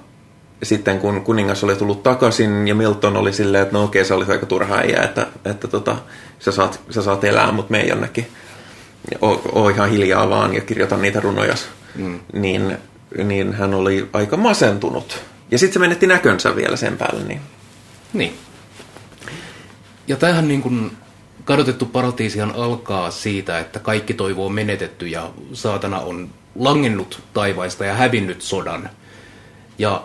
sitten kun kuningas oli tullut takaisin ja Milton oli silleen, että no okei, se olisi aika turha äijä, että, että tota, sä, saat, sä saat elää, mutta me ei jonnekin ole ihan hiljaa vaan ja kirjoita niitä runoja, mm. niin, niin hän oli aika masentunut. Ja sitten se menetti näkönsä vielä sen päälle. Niin. niin. Ja tämähän niin kuin kadotettu paratiisihan alkaa siitä, että kaikki toivo on menetetty ja saatana on langennut taivaista ja hävinnyt sodan. Ja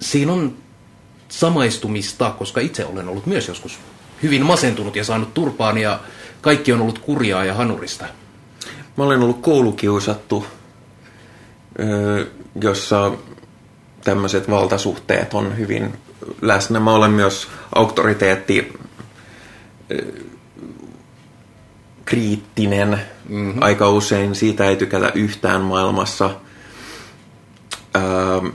siinä on samaistumista, koska itse olen ollut myös joskus hyvin masentunut ja saanut turpaan ja kaikki on ollut kurjaa ja hanurista. Mä olen ollut koulukiusattu, jossa tämmöiset valtasuhteet on hyvin läsnä. Mä olen myös auktoriteetti kriittinen mm-hmm. aika usein. Siitä ei tykätä yhtään maailmassa. Öö,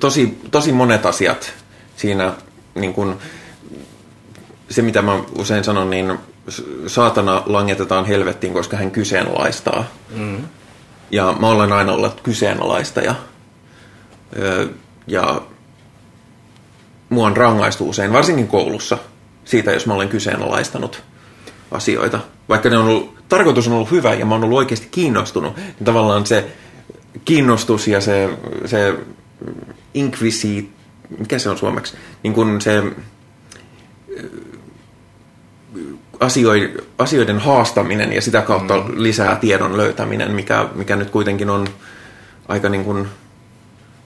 tosi, tosi monet asiat siinä niin kun, se, mitä mä usein sanon, niin saatana langetetaan helvettiin, koska hän kyseenalaistaa. Mm. Ja mä olen aina ollut kyseenalaistaja. Ja mua on rangaistu usein, varsinkin koulussa, siitä, jos mä olen kyseenalaistanut asioita. Vaikka ne on ollut, tarkoitus on ollut hyvä ja mä oon ollut oikeasti kiinnostunut, niin tavallaan se kiinnostus ja se, se inquisiit, mikä se on suomeksi, niin kuin se asioiden haastaminen ja sitä kautta mm. lisää tiedon löytäminen, mikä, mikä nyt kuitenkin on aika niin kuin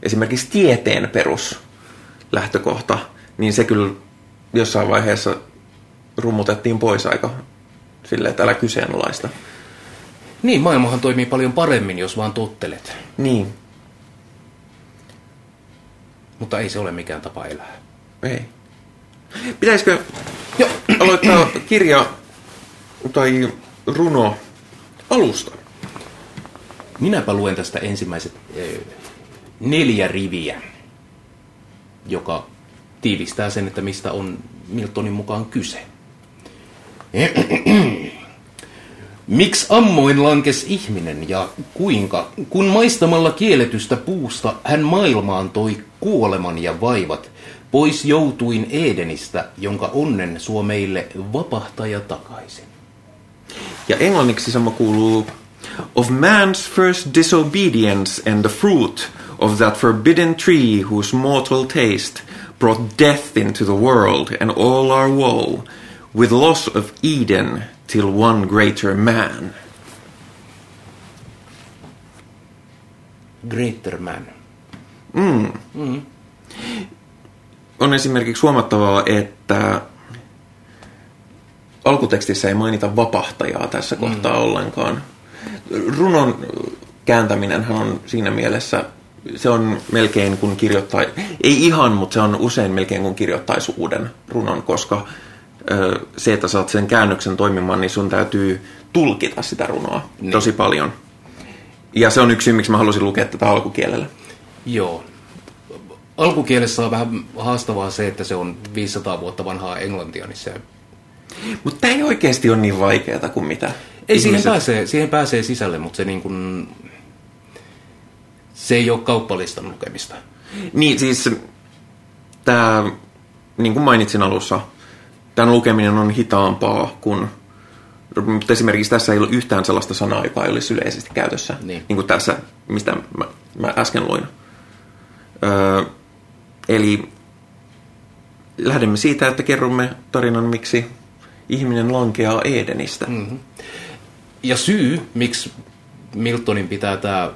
esimerkiksi tieteen peruslähtökohta, niin se kyllä jossain vaiheessa rummutettiin pois aika silleen, että älä kyseenalaista. Niin, maailmahan toimii paljon paremmin, jos vaan tottelet. Niin. Mutta ei se ole mikään tapa elää. Ei. Pitäisikö jo aloittaa kirja tai runo alusta? Minäpä luen tästä ensimmäiset neljä riviä, joka tiivistää sen, että mistä on Miltonin mukaan kyse. Miksi ammoin lankes ihminen ja kuinka, kun maistamalla kieletystä puusta hän maailmaan toi kuoleman ja vaivat, Pois joutuin Edenistä, jonka onnen suo meille vapahtaja takaisin. Ja englanniksi sama kuuluu Of man's first disobedience and the fruit of that forbidden tree whose mortal taste brought death into the world and all our woe, with loss of Eden till one greater man. Greater man. On esimerkiksi huomattavaa, että alkutekstissä ei mainita vapahtajaa tässä kohtaa ollenkaan. Runon kääntäminen on siinä mielessä, se on melkein kuin kirjoittaa, ei ihan, mutta se on usein melkein kuin kirjoittaisi uuden runon, koska ö, se, että saat sen käännöksen toimimaan, niin sun täytyy tulkita sitä runoa Niin. tosi paljon. Ja se on yksi syy, miksi mä halusin lukea tätä alkukielellä. Joo. Alkukielessä on vähän haastavaa se, että se on 500 vuotta vanhaa englantia, niin se... Mutta tämä ei oikeasti ole niin vaikeaa kuin mitä. Ei, siihen ihmiset- pääsee, siihen pääsee sisälle, mutta se niin kuin... Se ei ole kauppalistan lukemista. Niin siis tämä, niin kuin mainitsin alussa, tämän lukeminen on hitaampaa kuin, mutta esimerkiksi tässä ei ole yhtään sellaista sanaa, joka ei olisi yleisesti käytössä. Niin. niin kuin tässä, mistä mä, mä äsken luin. Öö, eli lähdemme siitä, että kerromme tarinan, miksi ihminen lankeaa Edenistä. Mm. Ja syy, miksi Miltonin pitää tämä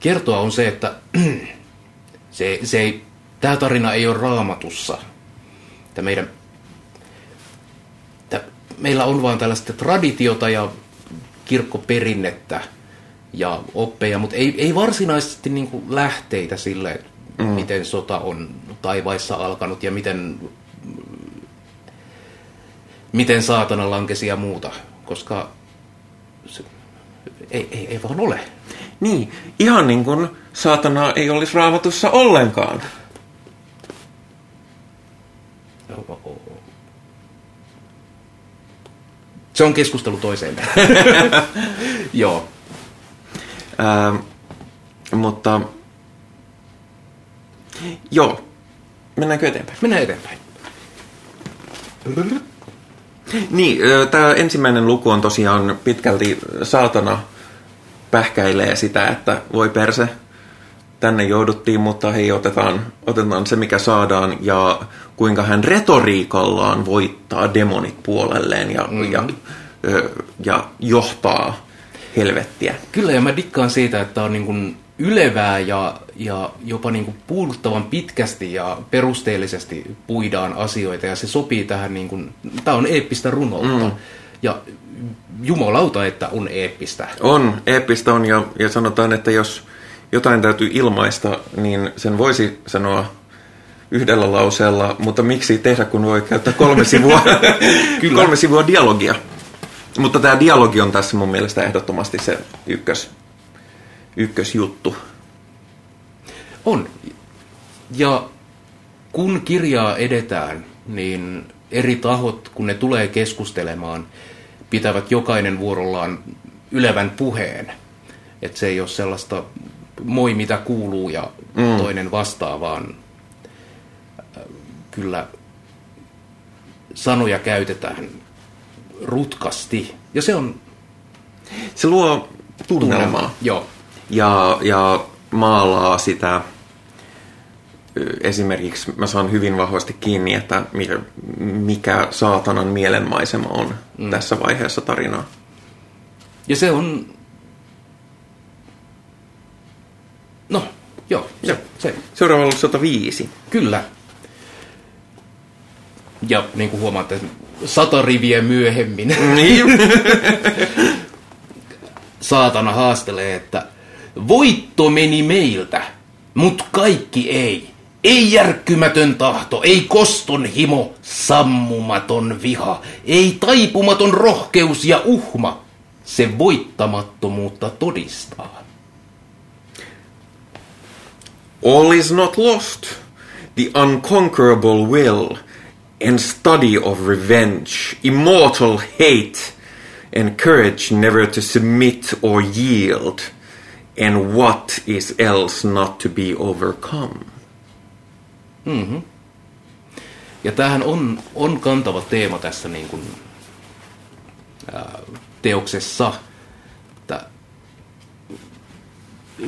kertoa, on se, että se, se ei, tämä tarina ei ole raamatussa. Tämä meidän, tämä, meillä on vain tällaista traditiota ja kirkkoperinnettä ja oppeja, mutta ei, ei varsinaisesti niin lähteitä sille, mm. miten sota on taivaissa alkanut ja miten, miten saatana lankesi ja muuta, koska se, ei, ei, ei vaan ole. Niin, ihan niin kuin saatana ei olisi raamatussa ollenkaan. Se on keskustelu toiseen. Joo. Ää, mutta joo, mennäänkö eteenpäin? Mennään eteenpäin. Niin, tämä ensimmäinen luku on tosiaan pitkälti saatana pähkäilee sitä, että voi perse, tänne jouduttiin, mutta hei, otetaan, otetaan se, mikä saadaan, ja kuinka hän retoriikallaan voittaa demonit puolelleen ja, mm-hmm. ja, ja johtaa helvettiä. Kyllä, ja mä dikkaan siitä, että on niin kuin ylevää ja, ja jopa niin kuin puuduttavan pitkästi ja perusteellisesti puidaan asioita, ja se sopii tähän, niin kuin, tämä on eeppistä runoutta. Mm. Ja jumalauta, että on eeppistä. On, eeppistä on, ja, ja sanotaan, että jos jotain täytyy ilmaista, niin sen voisi sanoa yhdellä lauseella, mutta miksi tehdä, kun voi käyttää kolme sivua, Kyllä. kolme sivua dialogia. Mutta tämä dialogi on tässä mun mielestä ehdottomasti se ykkös, ykkösjuttu. On. Ja kun kirjaa edetään, niin eri tahot, kun ne tulee keskustelemaan, pitävät jokainen vuorollaan ylevän puheen. Että se ei ole sellaista moi mitä kuuluu ja mm. toinen vastaa, vaan äh, kyllä sanoja käytetään rutkasti. Ja se on Se luo tunnelmaa Joo. Ja, ja maalaa sitä esimerkiksi mä saan hyvin vahvasti kiinni, että mikä, mikä saatanan mielenmaisema on mm. tässä vaiheessa tarinaa. Ja se on... No, joo, se, Joo. se, Seuraava on 105. kyllä. Ja niin kuin huomaatte, sata riviä myöhemmin Niin. saatana haastelee, että voitto meni meiltä, mut kaikki ei. Ei järkkymätön tahto, ei koston himo, sammumaton viha, ei taipumaton rohkeus ja uhma. Se voittamattomuutta todistaa. All is not lost. The unconquerable will and study of revenge, immortal hate, and courage never to submit or yield, and what is else not to be overcome. Ja tämähän on, on kantava teema tässä niin kuin, ää, teoksessa. Että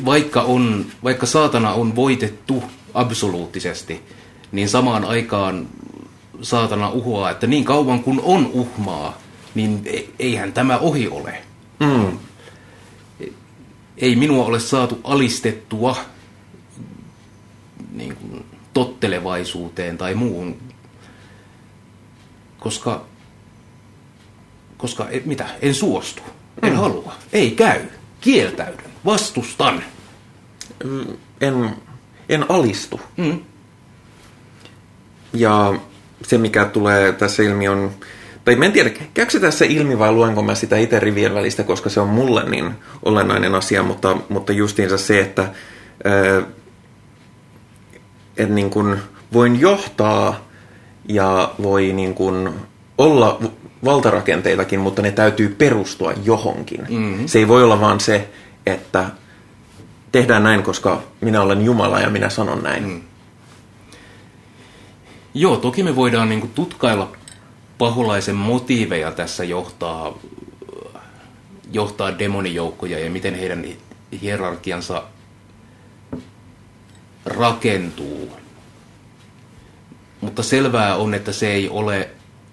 vaikka, on, vaikka saatana on voitettu absoluuttisesti, niin samaan aikaan saatana uhoaa, että niin kauan kun on uhmaa, niin e- eihän tämä ohi ole. Mm. Ei minua ole saatu alistettua niin kuin, tottelevaisuuteen tai muuhun, koska, koska et, mitä, en suostu, en mm. halua, ei käy, kieltäydyn, vastustan. En, en alistu. Mm. Ja se, mikä tulee tässä ilmi on, tai en tiedä, käykö se tässä ilmi vai luenko mä sitä itse rivien välistä, koska se on mulle niin olennainen asia, mutta, mutta justiinsa se, että että niin kuin voin johtaa ja voi niin kuin olla valtarakenteitakin, mutta ne täytyy perustua johonkin. Mm-hmm. Se ei voi olla vaan se, että tehdään näin, koska minä olen Jumala ja minä sanon näin. Mm. Joo, toki me voidaan niin tutkailla paholaisen motiiveja tässä johtaa, johtaa demonijoukkoja ja miten heidän hierarkiansa rakentuu. Mutta selvää on, että se ei ole,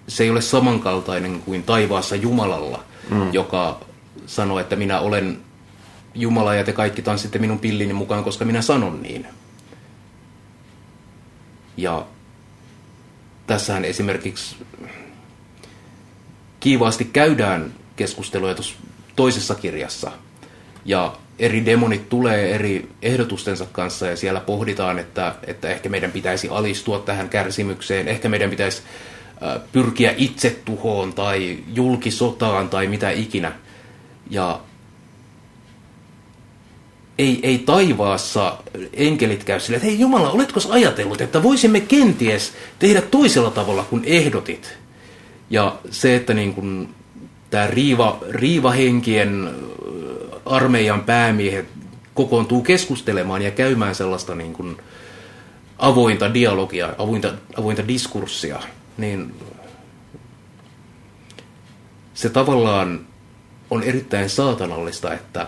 se ei ole samankaltainen kuin taivaassa Jumalalla, mm. joka sanoo, että minä olen Jumala ja te kaikki tanssitte minun pillini mukaan, koska minä sanon niin. Ja tässähän esimerkiksi kiivaasti käydään keskusteluja tuossa toisessa kirjassa. Ja eri demonit tulee eri ehdotustensa kanssa ja siellä pohditaan, että, että ehkä meidän pitäisi alistua tähän kärsimykseen, ehkä meidän pitäisi pyrkiä itsetuhoon tai julkisotaan tai mitä ikinä. Ja ei, ei taivaassa enkelit käy sille, että hei Jumala, oletko ajatellut, että voisimme kenties tehdä toisella tavalla kuin ehdotit? Ja se, että niin kuin, tämä riiva, riivahenkien armeijan päämiehet kokoontuu keskustelemaan ja käymään sellaista niin kuin avointa dialogia, avointa, avointa diskurssia, niin se tavallaan on erittäin saatanallista, että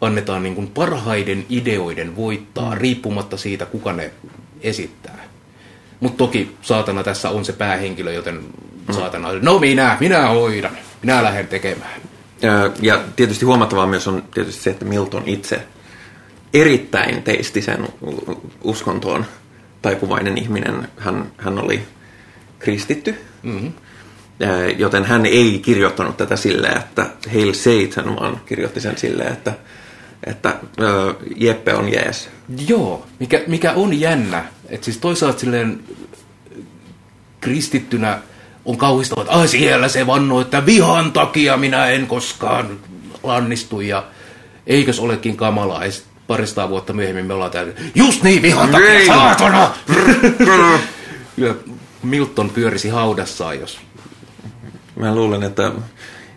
annetaan niin kuin parhaiden ideoiden voittaa mm. riippumatta siitä, kuka ne esittää. Mutta toki saatana tässä on se päähenkilö, joten mm. saatana, no minä, minä hoidan, minä lähden tekemään. Ja tietysti huomattavaa myös on tietysti se, että Milton itse erittäin teistisen uskontoon taipuvainen ihminen. Hän, hän oli kristitty, mm-hmm. joten hän ei kirjoittanut tätä silleen, että Hail Satan, vaan kirjoitti sen silleen, että, että Jeppe on jees. Joo, mikä, mikä on jännä. Että siis toisaalta silleen kristittynä on kauhistava, että ai siellä se vannoi, että vihan takia minä en koskaan lannistu ja eikös olekin kamalaa. Ja parista vuotta myöhemmin me ollaan täällä, just niin vihan takia, Nein. saatana! ja Milton pyörisi haudassaan, jos... Mä luulen, että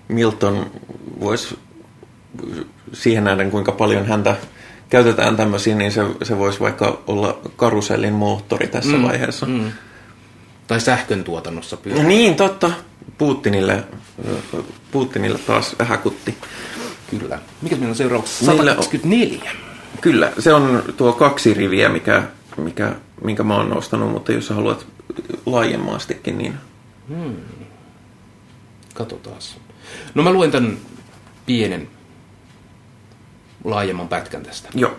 Milton voisi siihen nähden, kuinka paljon häntä käytetään tämmöisiin, niin se, se voisi vaikka olla karusellin moottori tässä mm, vaiheessa. Mm. Tai sähkön tuotannossa pyörä. No niin, totta. Putinille, Putinille taas häkutti. Kyllä. Mikä meillä on seuraavaksi? 124. Kyllä, se on tuo kaksi riviä, mikä, mikä, minkä mä oon nostanut, mutta jos haluat laajemmaastikin, niin... Hmm. Katsotaan. No mä luen tämän pienen laajemman pätkän tästä. Joo.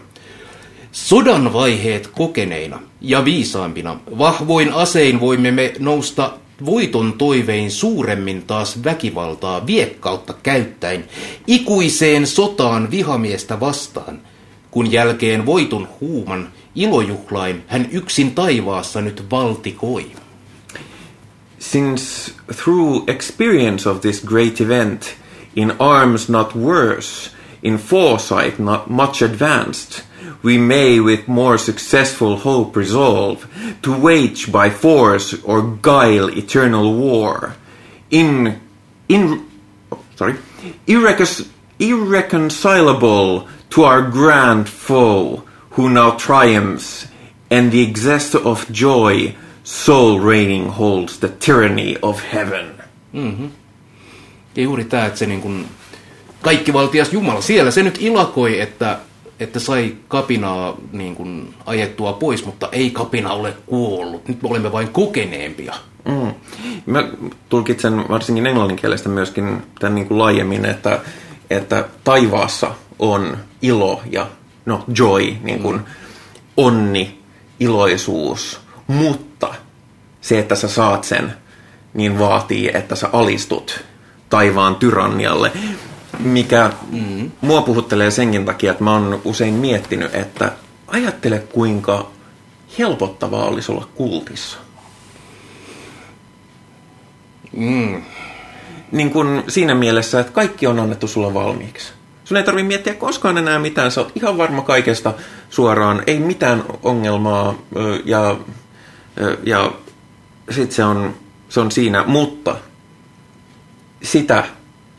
Sodan vaiheet kokeneina ja viisaampina, vahvoin asein voimme me nousta voiton toivein suuremmin taas väkivaltaa viekkautta käyttäen ikuiseen sotaan vihamiestä vastaan, kun jälkeen voiton huuman ilojuhlain hän yksin taivaassa nyt valtikoi. Since through experience of this great event, in arms not worse, in foresight not much advanced, we may with more successful hope resolve to wage by force or guile eternal war. In, in, oh, sorry, irrecon- irreconcilable to our grand foe who now triumphs, and the excess of joy soul reigning holds the tyranny of heaven. Mm-hmm. Ja juuri tämä, että se niin kuin kaikkivaltias Jumala, siellä se nyt ilakoi, että, että sai kapinaa niin kuin ajettua pois, mutta ei kapina ole kuollut. Nyt me olemme vain kokeneempia. Mm. Mä tulkitsen varsinkin englanninkielestä myöskin tämän niin kuin laajemmin, että, että taivaassa on ilo ja no joy, niin kuin onni, iloisuus, mutta se, että sä saat sen, niin vaatii, että sä alistut taivaan tyrannialle, mikä mm. mua puhuttelee senkin takia, että mä oon usein miettinyt, että ajattele kuinka helpottavaa olisi olla kultissa. Mm. Niin kun siinä mielessä, että kaikki on annettu sulle valmiiksi. Sun ei tarvitse miettiä koskaan enää mitään, sä oot ihan varma kaikesta suoraan, ei mitään ongelmaa ja, ja sit se on, se on siinä, mutta sitä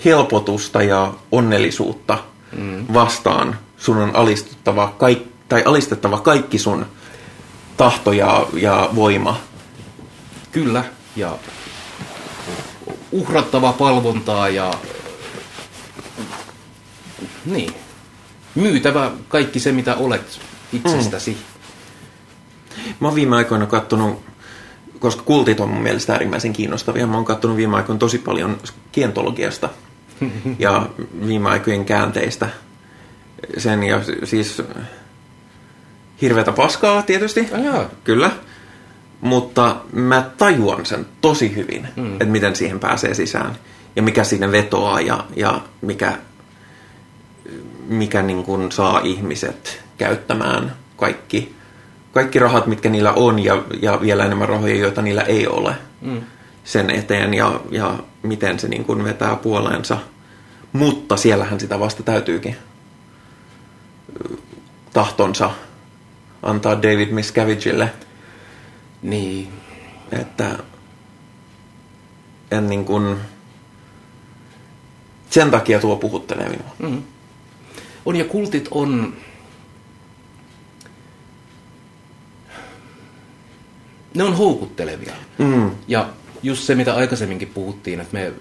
helpotusta ja onnellisuutta mm. vastaan sun on alistuttava kaik, tai alistettava kaikki sun tahto ja, ja voima. Kyllä, ja uhrattava palvontaa ja niin, myytävä kaikki se, mitä olet itsestäsi. Mm. Mä oon viime aikoina kattonut, koska kultit on mun mielestä äärimmäisen kiinnostavia, mä oon kattonut viime aikoina tosi paljon kientologiasta ja viime aikojen käänteistä. Sen ja siis hirveätä paskaa tietysti, Ah, kyllä. Mutta mä tajuan sen tosi hyvin, mm. että miten siihen pääsee sisään. Ja mikä sinne vetoaa ja, ja mikä, mikä niin kuin saa ihmiset käyttämään kaikki, kaikki rahat, mitkä niillä on ja, ja vielä enemmän rahoja, joita niillä ei ole mm. Sen eteen ja, ja miten se niin kuin vetää puoleensa. Mutta siellähän sitä vasta täytyykin tahtonsa antaa David Miscavigelle, Niin, että en niin kuin, sen takia tuo puhuttelee minua. Mm. On ja kultit on... Ne on houkuttelevia. Mm. Ja just se, mitä aikaisemminkin puhuttiin, että me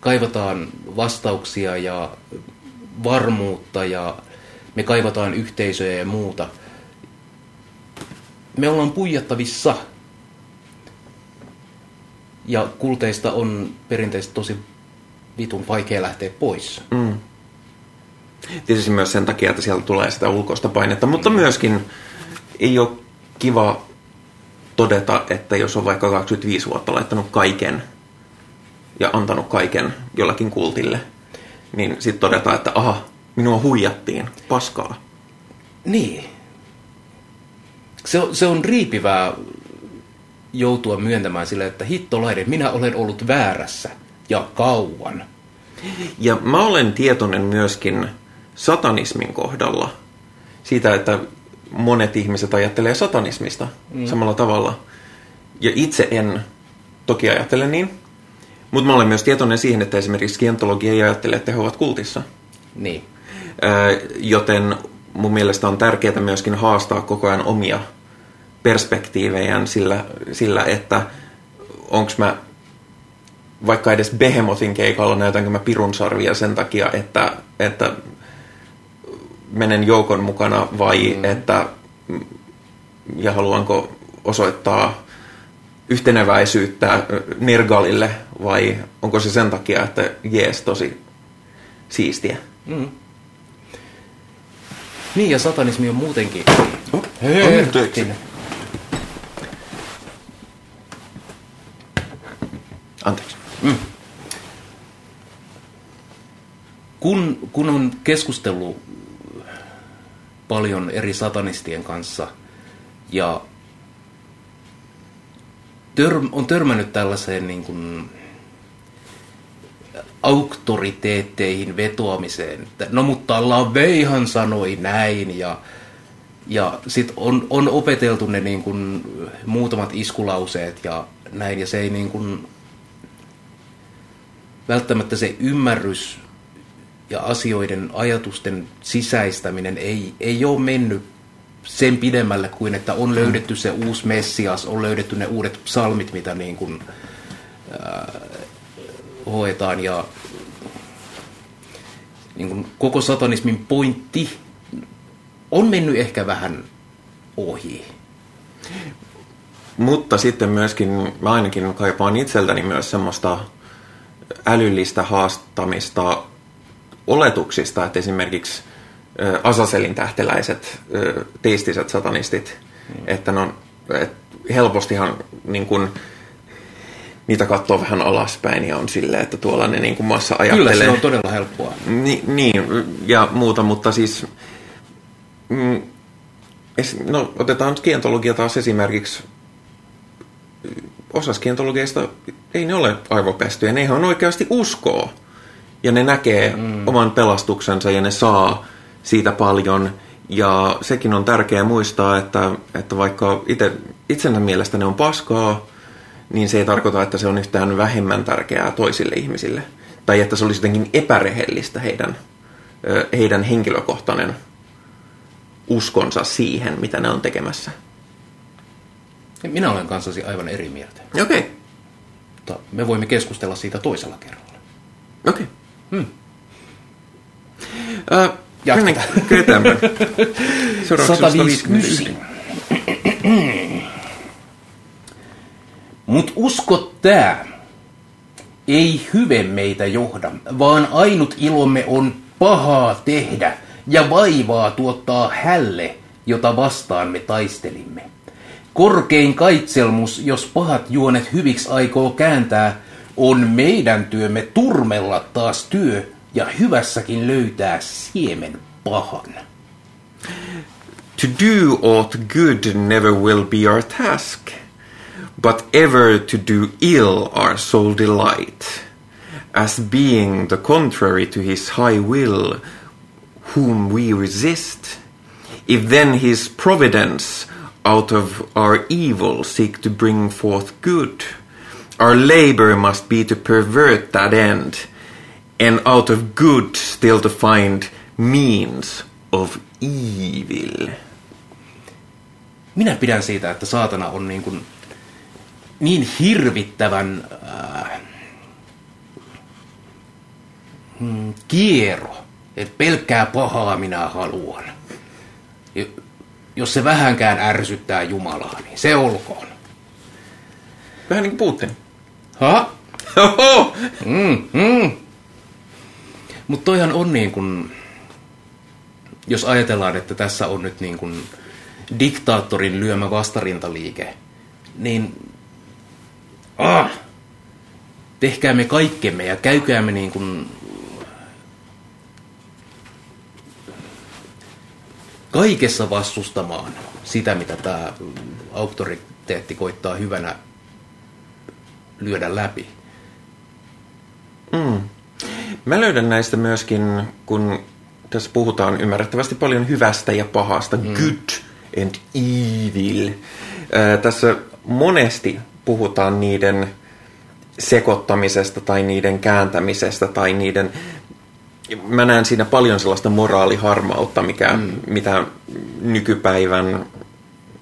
kaivataan vastauksia ja varmuutta ja me kaivataan yhteisöjä ja muuta. Me ollaan puijattavissa. Ja kulteista on perinteisesti tosi vitun vaikea lähteä pois. Mm. Tietysti myös sen takia, että sieltä tulee sitä ulkoista painetta, mutta myöskin ei ole kiva todeta, että jos on vaikka 25 vuotta laittanut kaiken ja antanut kaiken jollakin kultille, niin sitten todeta, että aha, minua huijattiin, paskaa. Niin. Se on, se on riipivää joutua myöntämään sille, että hittolainen, minä olen ollut väärässä ja kauan. Ja mä olen tietoinen myöskin satanismin kohdalla siitä, että monet ihmiset ajattelee satanismista mm. samalla tavalla. Ja itse en toki ajattele niin, mutta mä olen myös tietoinen siihen, että esimerkiksi skientologia ei ajattele, että he ovat kultissa. Niin. Joten mun mielestä on tärkeää myöskin haastaa koko ajan omia perspektiivejään sillä, sillä että onko mä vaikka edes Behemothin keikalla näytänkö mä pirun sarvia sen takia, että, että menen joukon mukana vai mm. että ja haluanko osoittaa yhteneväisyyttä Nergalille vai onko se sen takia, että jees, tosi siistiä. Mm. Niin, ja satanismi on muutenkin... Oh, Hei, anteeksi. Anteeksi. Kun, kun on keskustellut paljon eri satanistien kanssa ja tör, on törmännyt tällaiseen niin kuin auktoriteetteihin vetoamiseen. Että, no mutta Laveihan sanoi näin ja, ja sitten on, on opeteltu ne niin kuin muutamat iskulauseet ja näin ja se ei niin kuin, välttämättä se ymmärrys ja asioiden ajatusten sisäistäminen ei, ei ole mennyt sen pidemmälle kuin, että on löydetty se uusi Messias, on löydetty ne uudet psalmit, mitä niin kuin, äh, hoetaan ja niin kuin koko satanismin pointti on mennyt ehkä vähän ohi. Mutta sitten myöskin, mä ainakin kaipaan itseltäni myös semmoista älyllistä haastamista oletuksista, että esimerkiksi Asaselin tähteläiset teistiset satanistit, mm. että no, et helpostihan niin kun, niitä katsoo vähän alaspäin ja on silleen, että tuolla ne niin kuin massa ajattelee. Kyllä se on todella helppoa. Ni, niin, ja muuta, mutta siis mm, no, otetaan skientologia taas esimerkiksi. Osa skientologeista ei ne ole aivopestyjä, ne ihan oikeasti uskoo. Ja ne näkee mm. oman pelastuksensa ja ne saa siitä paljon. Ja sekin on tärkeää muistaa, että, että vaikka itse, itsensä mielestä ne on paskaa, niin se ei tarkoita, että se on yhtään vähemmän tärkeää toisille ihmisille. Tai että se olisi jotenkin epärehellistä heidän, heidän henkilökohtainen uskonsa siihen, mitä ne on tekemässä. Minä olen kanssasi aivan eri mieltä. Okei. Okay. Mutta me voimme keskustella siitä toisella kerralla. Okei. Okay. Hmm. Uh, Jatketaan. Eteenpäin. 159. Mut usko tää, ei hyve meitä johda, vaan ainut ilomme on pahaa tehdä ja vaivaa tuottaa hälle, jota vastaan me taistelimme. Korkein kaitselmus, jos pahat juonet hyviksi aikoo kääntää, on meidän työmme turmella taas työ ja hyvässäkin löytää siemen pahan. To do aught good never will be our task, but ever to do ill our sole delight, as being the contrary to his high will, whom we resist, if then his providence out of our evil seek to bring forth good, our labor must be to pervert that end, and out of good still to find means of evil. Minä pidän siitä, että saatana on niin, kuin, niin hirvittävän äh, mm, kiero, että pelkkää pahaa minä haluan. Jos se vähänkään ärsyttää Jumalaa, niin se olkoon. Vähän niin kuin Putin. Ha? mm, mm. Mutta toihan on niin kuin, jos ajatellaan, että tässä on nyt niin kuin diktaattorin lyömä vastarintaliike, niin ah, tehkäämme kaikkemme ja käykäämme niin kuin kaikessa vastustamaan sitä, mitä tämä auktoriteetti koittaa hyvänä lyödä läpi. Mm. Mä löydän näistä myöskin, kun tässä puhutaan ymmärrettävästi paljon hyvästä ja pahasta, mm. good and evil. Ää, tässä monesti puhutaan niiden sekoittamisesta tai niiden kääntämisestä tai niiden mä näen siinä paljon sellaista moraaliharmautta, mikä, mm. mitä nykypäivän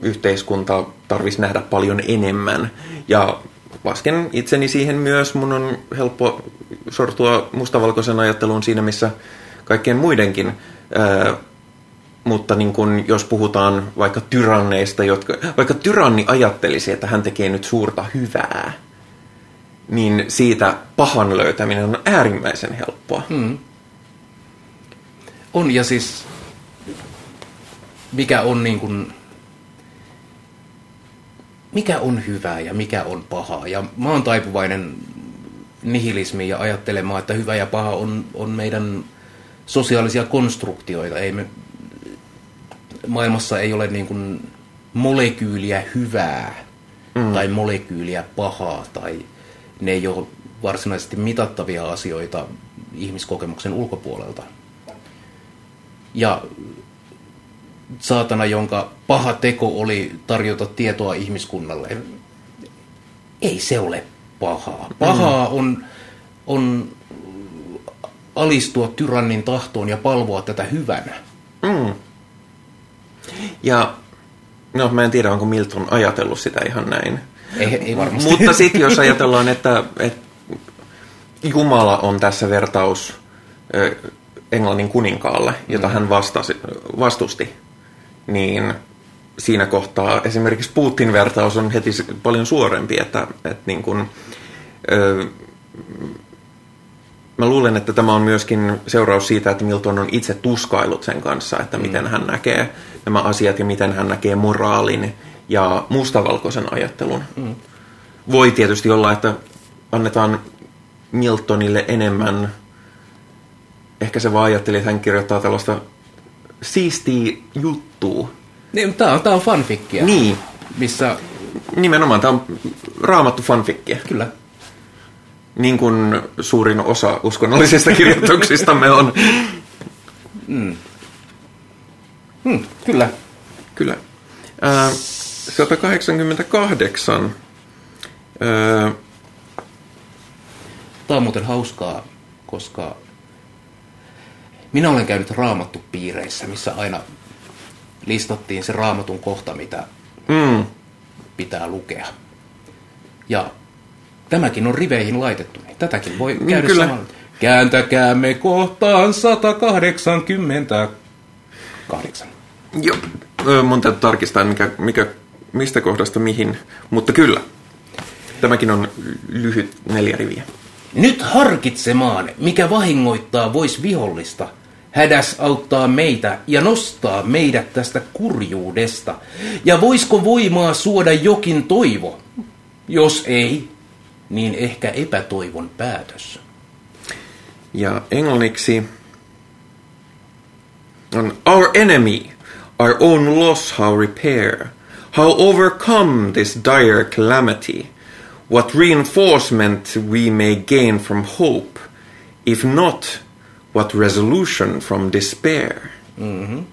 yhteiskunta tarvitsisi nähdä paljon enemmän. Ja lasken itseni siihen myös. Mun on helppo sortua mustavalkoisen ajatteluun siinä, missä kaikkien muidenkin. Ää, mutta niin kun, jos puhutaan vaikka tyranneista, jotka, vaikka tyranni ajattelisi, että hän tekee nyt suurta hyvää, niin siitä pahan löytäminen on äärimmäisen helppoa. Mm. On ja siis mikä on niin kuin, mikä on hyvää ja mikä on pahaa. Ja mä oon taipuvainen nihilismiin ja ajattelemaan, että hyvä ja paha on, on meidän sosiaalisia konstruktioita. Ei me, maailmassa ei ole niin kuin molekyyliä hyvää mm. tai molekyyliä pahaa tai ne ei ole varsinaisesti mitattavia asioita ihmiskokemuksen ulkopuolelta. Ja saatana, jonka paha teko oli tarjota tietoa ihmiskunnalle, ei se ole pahaa. Pahaa mm. on, on alistua tyrannin tahtoon ja palvoa tätä hyvänä. Mm. Ja no mä en tiedä, onko Milton ajatellut sitä ihan näin. Ei, ei varmasti. Mutta sitten jos ajatellaan, että, että Jumala on tässä vertaus Englannin kuninkaalle, jota hän vastasi, vastusti, niin siinä kohtaa esimerkiksi Putin vertaus on heti paljon suorempi, että, että niin kuin, ö, mä luulen, että tämä on myöskin seuraus siitä, että Milton on itse tuskailut sen kanssa, että mm. miten hän näkee nämä asiat ja miten hän näkee moraalin ja mustavalkoisen ajattelun. Mm. Voi tietysti olla, että annetaan Miltonille enemmän, ehkä se vaan ajatteli, että hän kirjoittaa tällaista siistiä juttua. Niin, tämä on, tää on fanfikkia. Niin. Missä... Nimenomaan, tämä on raamattu fanfikkiä. Kyllä. Niin kuin suurin osa uskonnollisista kirjoituksistamme on. Mm. Hmm, kyllä. Kyllä. Äh, 188. Äh, Tämä on muuten hauskaa, koska minä olen käynyt raamattupiireissä, missä aina listattiin se raamatun kohta, mitä mm. pitää lukea. Ja tämäkin on riveihin laitettu, niin tätäkin voi käydä kyllä. samalla. Kääntäkäämme kohtaan 188. Joo. Mun täytyy tarkistaa, mikä, mikä, mistä kohdasta mihin. Mutta kyllä. Tämäkin on lyhyt neljä riviä. Nyt harkitsemaan, mikä vahingoittaa vois vihollista. Hädäs auttaa meitä ja nostaa meidät tästä kurjuudesta. Ja voisko voimaa suoda jokin toivo? Jos ei, niin ehkä epätoivon päätös. Ja englanniksi on Our enemy, our own loss how repair, how overcome this dire calamity, what reinforcement we may gain from hope, if not, what resolution from despair. Mm-hmm.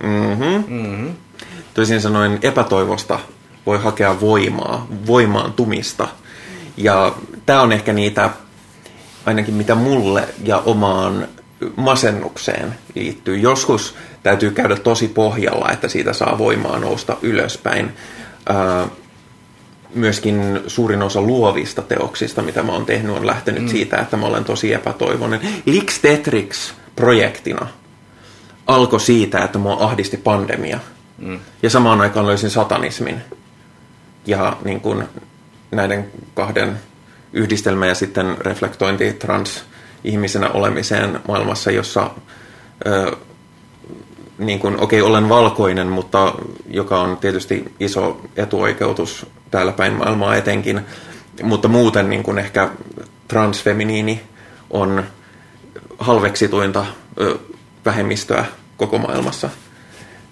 Mm-hmm. Toisin sanoen epätoivosta voi hakea voimaa, voimaantumista. Ja tämä on ehkä niitä, ainakin mitä mulle ja omaan masennukseen liittyy. Joskus täytyy käydä tosi pohjalla, että siitä saa voimaa nousta ylöspäin. Ää, myöskin suurin osa luovista teoksista, mitä mä oon tehnyt, on lähtenyt mm. siitä, että mä olen tosi epätoivoinen. Lix Tetrix projektina alkoi siitä, että mua ahdisti pandemia. Mm. Ja samaan aikaan löysin satanismin. Ja niin kuin näiden kahden yhdistelmä ja sitten reflektointi trans-ihmisenä olemiseen maailmassa, jossa ö, niin kuin, okei, okay, olen valkoinen, mutta joka on tietysti iso etuoikeutus täällä päin maailmaa etenkin, mutta muuten niin kuin ehkä transfeminiini on halveksituinta ö, vähemmistöä koko maailmassa,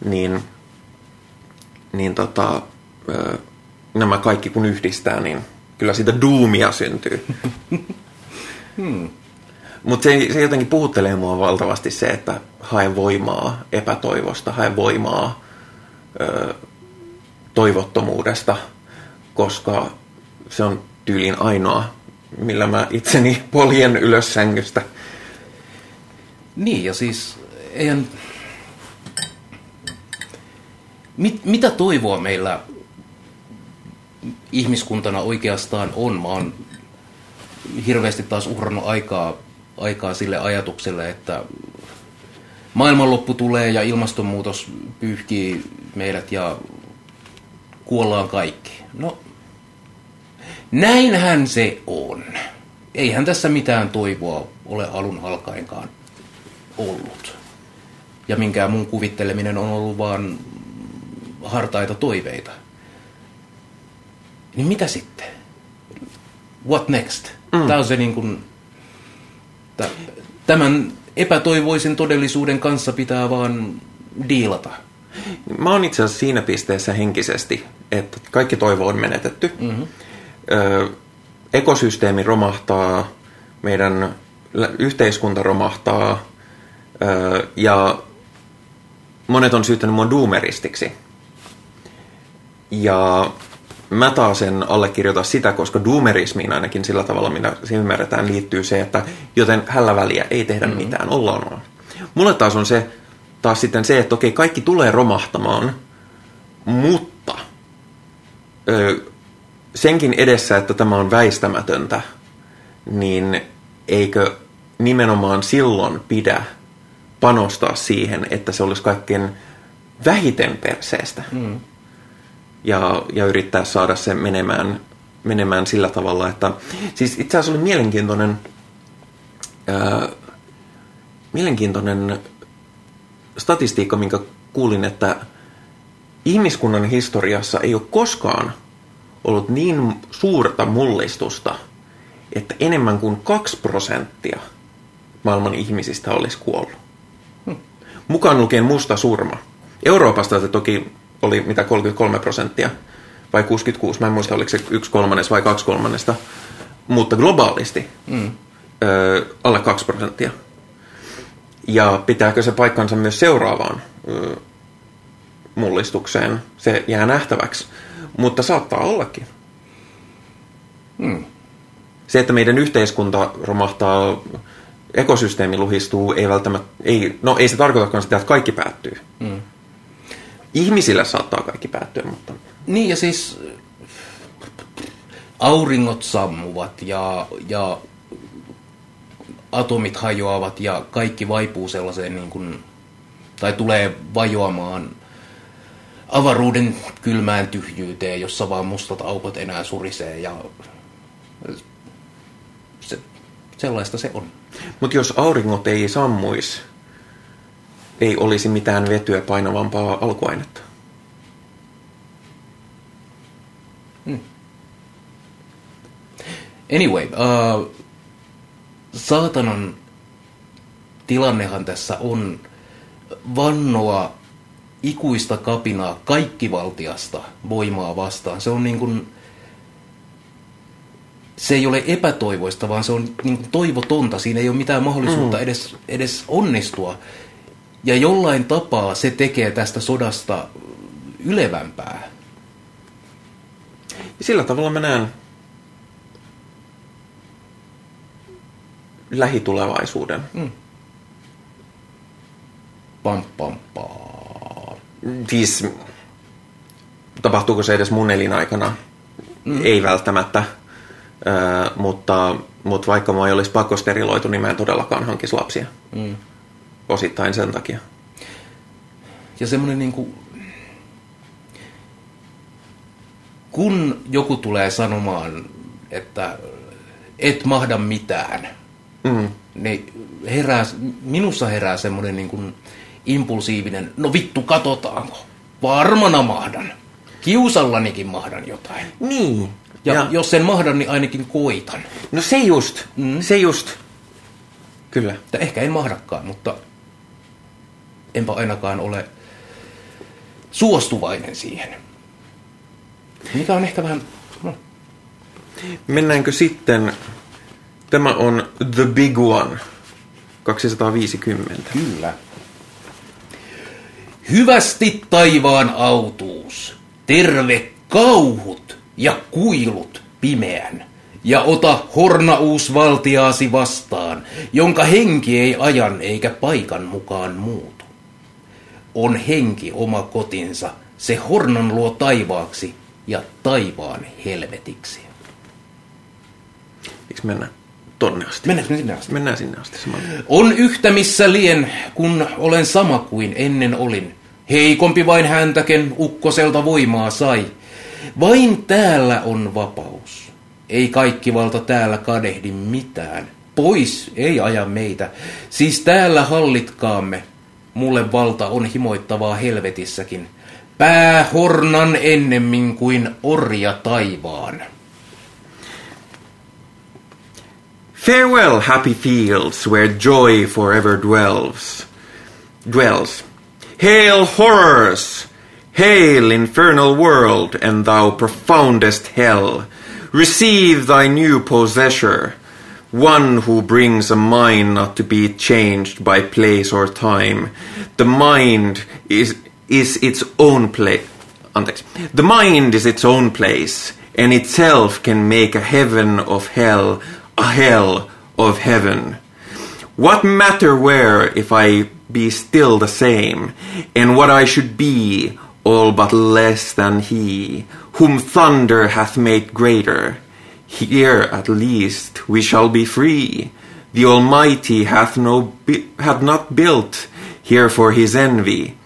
niin, niin tota, ö, nämä kaikki kun yhdistää, niin kyllä siitä duumia syntyy. Hmm. Mutta se, se jotenkin puhuttelee mua valtavasti se, että hae voimaa epätoivosta, hae voimaa ö, toivottomuudesta, koska se on tyylin ainoa, millä mä itseni poljen ylös sängystä. Niin, ja siis eihän... Mit, mitä toivoa meillä ihmiskuntana oikeastaan on? Mä oon hirveästi taas uhrannut aikaa, aikaa sille ajatukselle, että maailmanloppu tulee ja ilmastonmuutos pyyhkii meidät ja kuollaan kaikki. No, näinhän se on. Eihän tässä mitään toivoa ole alun alkaenkaan ollut. Ja minkään muun kuvitteleminen on ollut vaan hartaita toiveita. Niin mitä sitten? What next? Mm. Tämä on se niin kuin, tämän epätoivoisen todellisuuden kanssa pitää vaan diilata. Mä oon itse asiassa siinä pisteessä henkisesti, että kaikki toivo on menetetty. Mm-hmm. Ö, ekosysteemi romahtaa, meidän yhteiskunta romahtaa ö, ja monet on syyttänyt mua doomeristiksi. Ja mä taas en allekirjoita sitä, koska doomerismiin ainakin sillä tavalla, mitä se ymmärretään, liittyy se, että joten hällä väliä ei tehdä mm-hmm. mitään, ollaan on. Mulle taas on se taas sitten se, että okei, kaikki tulee romahtamaan, mutta ö, senkin edessä, että tämä on väistämätöntä, niin eikö nimenomaan silloin pidä panostaa siihen, että se olisi kaikkein vähiten perseestä. Mm. Ja, ja yrittää saada se menemään, menemään sillä tavalla, että... Siis itse asiassa oli mielenkiintoinen, ää, mielenkiintoinen statistiikka, minkä kuulin, että ihmiskunnan historiassa ei ole koskaan ollut niin suurta mullistusta, että enemmän kuin 2 prosenttia maailman ihmisistä olisi kuollut. Hmm. Mukaan lukien musta surma. Euroopasta se toki oli mitä 33 prosenttia vai 66, mä en muista oliko se yksi kolmannes vai kaksi kolmannesta, mutta globaalisti hmm. ö, alle 2 prosenttia. Ja pitääkö se paikkansa myös seuraavaan ö, mullistukseen, se jää nähtäväksi. Mutta saattaa ollakin. Hmm. Se, että meidän yhteiskunta romahtaa, ekosysteemi luhistuu, ei välttämättä, ei, no ei se tarkoitakaan sitä, että kaikki päättyy. Hmm. Ihmisillä saattaa kaikki päättyä, mutta... Niin ja siis auringot sammuvat ja, ja atomit hajoavat ja kaikki vaipuu sellaiseen niin kuin, tai tulee vajoamaan avaruuden kylmään tyhjyyteen, jossa vaan mustat aukot enää surisee ja se, sellaista se on. Mutta jos auringot ei sammuisi, ei olisi mitään vetyä painavampaa alkuainetta. Hmm. Anyway, uh, saatanan tilannehan tässä on vannoa ikuista kapinaa kaikkivaltiasta voimaa vastaan. Se on niin kuin, se ei ole epätoivoista, vaan se on niin kuin toivotonta. Siinä ei ole mitään mahdollisuutta mm. edes, edes onnistua. Ja jollain tapaa se tekee tästä sodasta ylevämpää. Ja sillä tavalla mä näen lähitulevaisuuden. Mm. Pam, pam, pam. Siis, tapahtuuko se edes mun elinaikana? Mm. Ei välttämättä. Ö, mutta, mutta vaikka mä ei olisi pakosteriloitu, niin mä en todellakaan hankisi lapsia. Mm. Osittain sen takia. Ja semmoinen niin kuin, kun joku tulee sanomaan, että et mahda mitään, mm. niin herää, minussa herää semmoinen niin kuin, impulsiivinen, no vittu katotaanko, varmana mahdan. Kiusallanikin mahdan jotain. Niin. Ja, ja jos sen mahdan, niin ainakin koitan. No se just, mm. se just. Kyllä. Että ehkä en mahdakaan, mutta enpä ainakaan ole suostuvainen siihen. Mikä on ehkä vähän... No. Mennäänkö sitten... Tämä on The Big One. 250. Kyllä. Hyvästi taivaan autuus, terve kauhut ja kuilut pimeän, ja ota hornauus valtiaasi vastaan, jonka henki ei ajan eikä paikan mukaan muutu. On henki oma kotinsa, se hornan luo taivaaksi ja taivaan helvetiksi. Miksi mennä tonne asti? Mennään sinne asti. Mennään sinne asti samalla. On yhtä missä lien, kun olen sama kuin ennen olin. Heikompi vain häntäken ukkoselta voimaa sai. Vain täällä on vapaus. Ei kaikki valta täällä kadehdi mitään. Pois ei aja meitä. Siis täällä hallitkaamme. Mulle valta on himoittavaa helvetissäkin. Pää hornan ennemmin kuin orja taivaan. Farewell, happy fields where joy forever dwells. Dwells. Hail horrors! Hail infernal world, and thou profoundest hell! Receive thy new possessor, one who brings a mind not to be changed by place or time. The mind is, is its own place. The mind is its own place, and itself can make a heaven of hell, a hell of heaven. What matter where if I be still the same, and what I should be all but less than he, whom thunder hath made greater. Here at least we shall be free. The Almighty hath no hath not built here for his envy,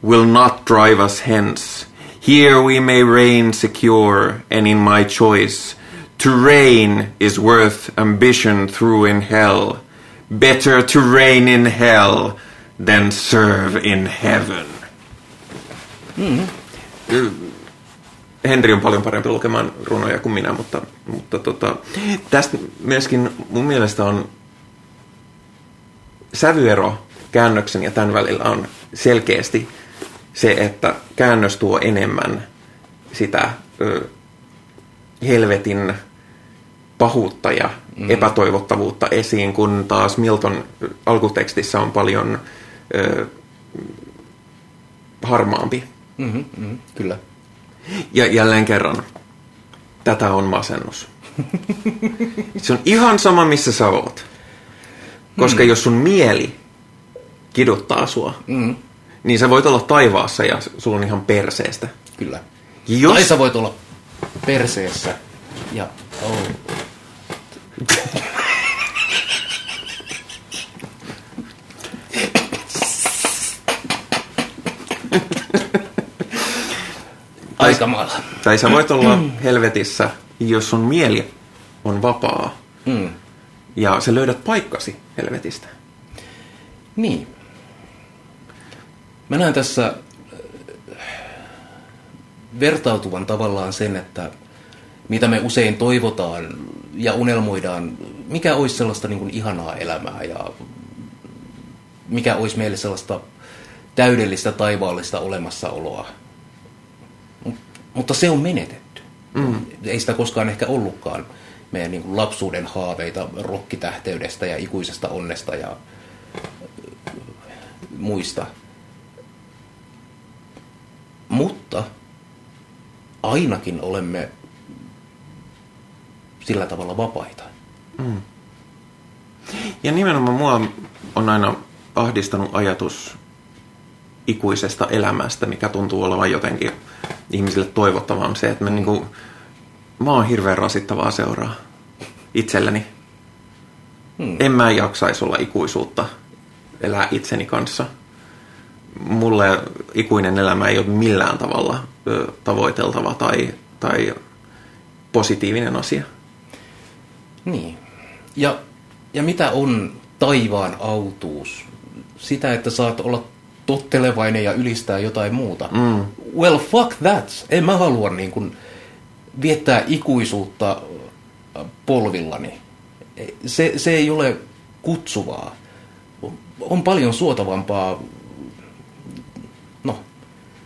will not drive us hence. Here we may reign secure, and in my choice, to reign is worth ambition through in hell. Better to reign in hell than serve in heaven. Mm. Henri on paljon parempi lukemaan runoja kuin minä, mutta, mutta tota, tästä myöskin mun mielestä on sävyero käännöksen ja tämän välillä on selkeästi se, että käännös tuo enemmän sitä ö, helvetin pahuutta ja mm. epätoivottavuutta esiin, kun taas Milton alkutekstissä on paljon ö, harmaampi. Mm-hmm, mm-hmm, kyllä. Ja jälleen kerran, tätä on masennus. Se on ihan sama, missä sä oot. Koska mm. jos sun mieli kiduttaa sua, mm. niin sä voit olla taivaassa ja sulla on ihan perseestä. Kyllä. Jos... Tai sä voit olla perseessä ja... Oh. Aikamaalla. Tai sä voit olla helvetissä, jos sun mieli on vapaa. Mm. Ja sä löydät paikkasi helvetistä. Niin. Mä näen tässä äh, vertautuvan tavallaan sen, että mitä me usein toivotaan ja unelmoidaan, mikä olisi sellaista niin kuin ihanaa elämää ja mikä olisi meille sellaista täydellistä taivaallista olemassaoloa. Mutta se on menetetty. Mm. Ei sitä koskaan ehkä ollutkaan meidän niin kuin lapsuuden haaveita rokkitähteydestä ja ikuisesta onnesta ja muista. Mutta ainakin olemme sillä tavalla vapaita. Mm. Ja nimenomaan mua on aina ahdistanut ajatus ikuisesta elämästä, mikä tuntuu olevan jotenkin ihmisille toivottavan se, että me niinku, mä oon hirveän rasittavaa seuraa itselleni. Hmm. En mä jaksaisi olla ikuisuutta elää itseni kanssa. Mulle ikuinen elämä ei ole millään tavalla ö, tavoiteltava tai, tai positiivinen asia. Niin. Ja, ja mitä on taivaan autuus? Sitä, että saat olla tottelevainen ja ylistää jotain muuta. Mm. Well, fuck that. En mä halua niin kuin viettää ikuisuutta polvillani. Se, se ei ole kutsuvaa. On paljon suotavampaa no,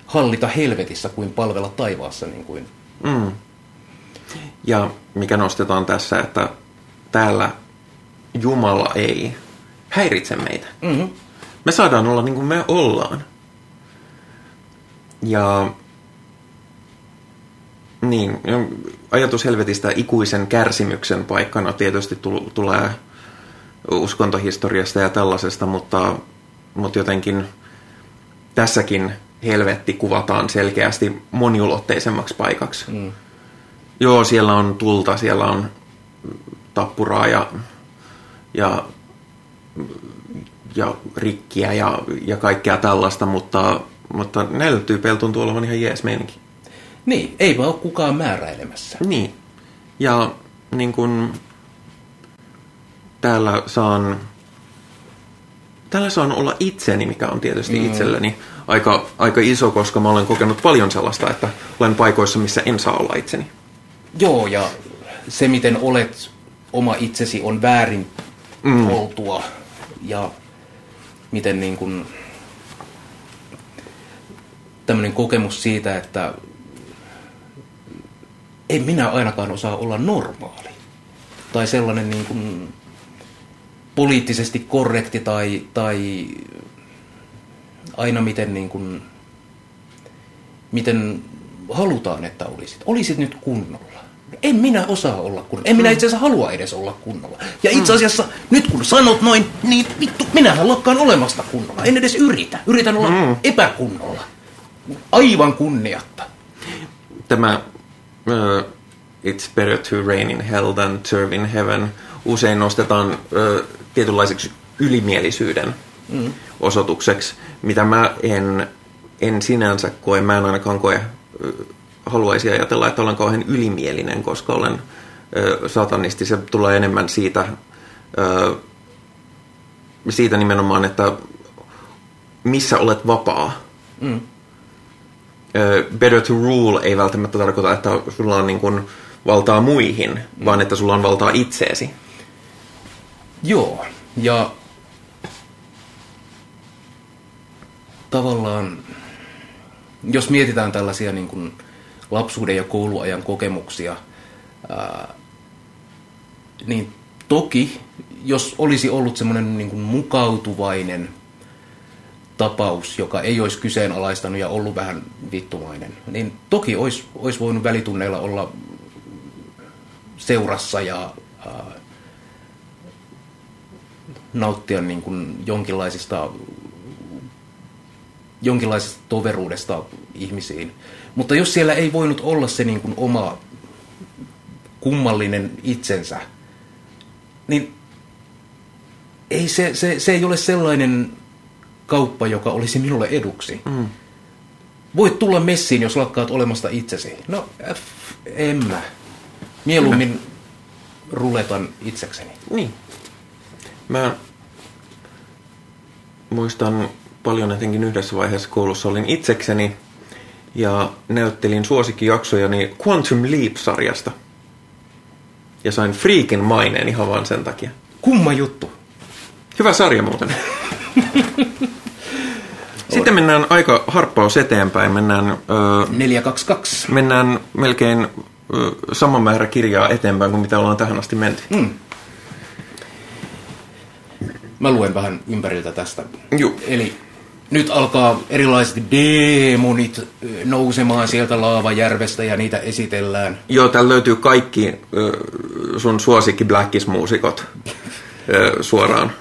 hallita helvetissä kuin palvella taivaassa. Niin kuin. Mm. Ja mikä nostetaan tässä, että täällä Jumala ei häiritse meitä. Mm-hmm. Me saadaan olla niin kuin me ollaan. Ja niin, ajatus helvetistä ikuisen kärsimyksen paikkana tietysti tulee uskontohistoriasta ja tällaisesta, mutta, mutta jotenkin tässäkin helvetti kuvataan selkeästi moniulotteisemmaksi paikaksi. Mm. Joo, siellä on tulta, siellä on tappuraa ja, ja, ja rikkiä ja, ja kaikkea tällaista, mutta, mutta näillä tyypeillä tuntuu olevan ihan jees meininki. Niin, ei vaan ole kukaan määräilemässä. Niin. Ja niin kun, täällä saan, täällä saan olla itseni, mikä on tietysti mm. itselleni aika, aika iso, koska mä olen kokenut paljon sellaista, että olen paikoissa, missä en saa olla itseni. Joo, ja se miten olet oma itsesi on väärin mm. oltua ja miten niin kuin tämmöinen kokemus siitä, että en minä ainakaan osaa olla normaali. Tai sellainen niin kuin poliittisesti korrekti tai, tai aina miten, niin kuin, miten halutaan, että olisit. Olisit nyt kunnolla. En minä osaa olla kunnolla. En minä itse asiassa halua edes olla kunnolla. Ja itse asiassa, mm. nyt kun sanot noin, niin vittu, minähän lakkaan olemasta kunnolla. En edes yritä. Yritän olla mm. epäkunnolla. Aivan kunniatta. Tämä uh, It's better to reign in hell than serve in heaven usein nostetaan uh, tietynlaiseksi ylimielisyyden mm. osoitukseksi, mitä mä en, en sinänsä koe, mä en ainakaan koe haluaisi ajatella, että olen kauhean ylimielinen, koska olen ö, satanisti. Se tulee enemmän siitä, ö, siitä nimenomaan, että missä olet vapaa. Mm. Ö, better to rule ei välttämättä tarkoita, että sulla on niin kuin valtaa muihin, mm. vaan että sulla on valtaa itseesi. Joo, ja tavallaan, jos mietitään tällaisia niin kuin lapsuuden ja kouluajan kokemuksia, ää, niin toki, jos olisi ollut semmoinen niin kuin mukautuvainen tapaus, joka ei olisi kyseenalaistanut ja ollut vähän vittumainen, niin toki olisi, olisi voinut välitunneilla olla seurassa ja ää, nauttia niin kuin jonkinlaisista, jonkinlaisesta toveruudesta ihmisiin. Mutta jos siellä ei voinut olla se niin kuin oma kummallinen itsensä, niin ei se, se, se ei ole sellainen kauppa, joka olisi minulle eduksi. Mm. Voit tulla messiin, jos lakkaat olemasta itsesi. No, f, en mä. Mieluummin mm. ruletan itsekseni. Niin. Mä muistan paljon etenkin yhdessä vaiheessa koulussa olin itsekseni ja näyttelin suosikkijaksojani Quantum Leap-sarjasta. Ja sain freakin maineen ihan vaan sen takia. Kumma juttu. Hyvä sarja muuten. Sitten mennään aika harppaus eteenpäin. Mennään, öö, 422. Mennään melkein öö, sama määrä kirjaa eteenpäin kuin mitä ollaan tähän asti menty. Mm. Mä luen vähän ympäriltä tästä. Joo. Eli nyt alkaa erilaiset demonit nousemaan sieltä laavajärvestä ja niitä esitellään. Joo, täällä löytyy kaikki sun suosikki Blackis-muusikot suoraan.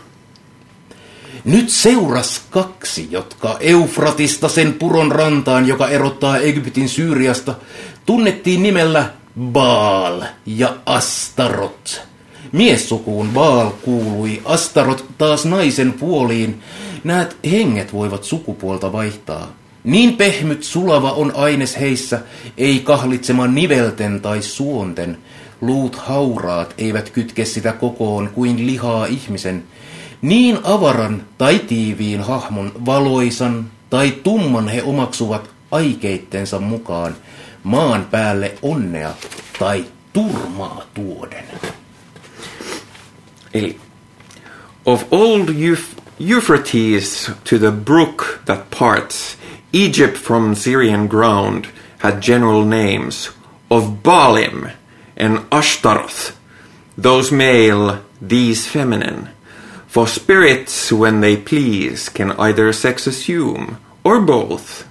Nyt seuras kaksi, jotka Eufratista sen puron rantaan, joka erottaa Egyptin Syyriasta, tunnettiin nimellä Baal ja Astarot. Miessukuun Baal kuului, Astarot taas naisen puoliin. Näet, henget voivat sukupuolta vaihtaa. Niin pehmyt sulava on aines heissä, ei kahlitsema nivelten tai suonten. Luut hauraat eivät kytke sitä kokoon kuin lihaa ihmisen. Niin avaran tai tiiviin hahmon valoisan tai tumman he omaksuvat aikeittensa mukaan maan päälle onnea tai turmaa tuoden. Eli of old Euphrates to the brook that parts Egypt from Syrian ground had general names of Baalim and Ashtaroth, those male, these feminine. For spirits, when they please, can either sex assume, or both.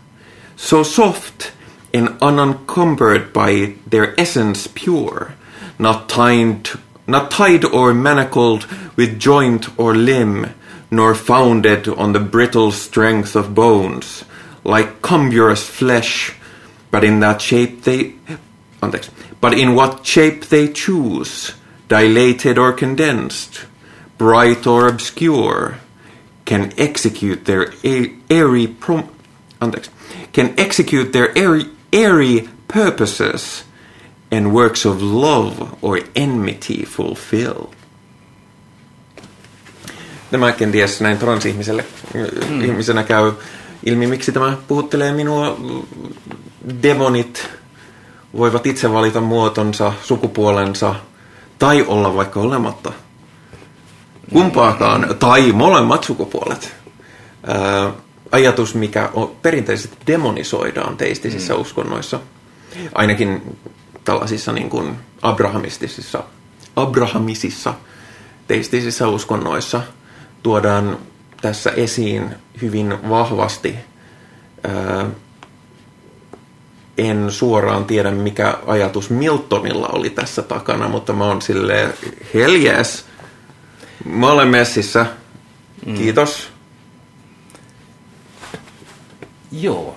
So soft and unencumbered by their essence pure, not tied not tied or manacled with joint or limb, nor founded on the brittle strength of bones, like cumbrous flesh, but in that shape they, but in what shape they choose, dilated or condensed, bright or obscure, can execute their airy prom- can execute their airy, airy purposes and works of love or enmity fulfill. Tämä kenties näin transihmiselle mm. ihmisenä käy ilmi, miksi tämä puhuttelee minua. Demonit voivat itse valita muotonsa, sukupuolensa tai olla vaikka olematta. Kumpaakaan, tai molemmat sukupuolet. Ää, ajatus, mikä on, perinteisesti demonisoidaan teistisissä mm. uskonnoissa. Ainakin tällaisissa niin kuin abrahamistisissa, abrahamisissa teistisissä uskonnoissa tuodaan tässä esiin hyvin vahvasti en suoraan tiedä, mikä ajatus Miltonilla oli tässä takana, mutta mä oon silleen, hell yes. Mä olen messissä. Kiitos. Joo.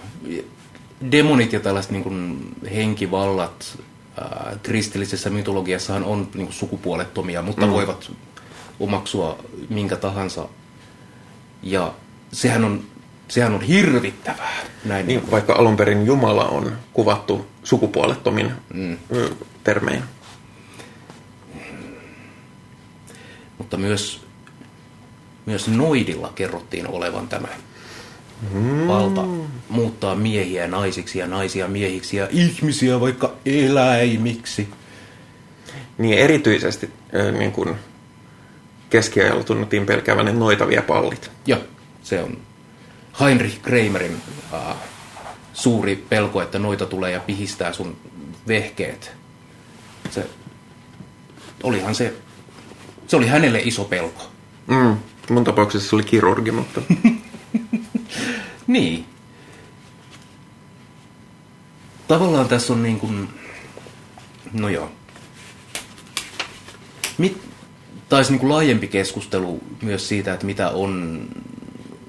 Demonit ja tällaiset niin kuin henkivallat ää, kristillisessä mytologiassahan on niin kuin sukupuolettomia, mutta mm. voivat omaksua minkä tahansa. Ja sehän on, sehän on hirvittävää. Näin Niin, vaikka alun perin Jumala on kuvattu sukupuolettomin mm. termein. Mutta myös, myös Noidilla kerrottiin olevan tämä mm. valta muuttaa miehiä naisiksi ja naisia miehiksi ja ihmisiä vaikka eläimiksi. Niin erityisesti niin kuin keskiajalla tunnettiin pelkäävän ne noitavia pallit. Ja se on Heinrich Kramerin äh, suuri pelko, että noita tulee ja pihistää sun vehkeet. Se, olihan se, se oli hänelle iso pelko. Mm. Mun tapauksessa se oli kirurgi, mutta... Niin. Tavallaan tässä on niin kuin, no joo. Mit, taisi niin kuin laajempi keskustelu myös siitä, että mitä on,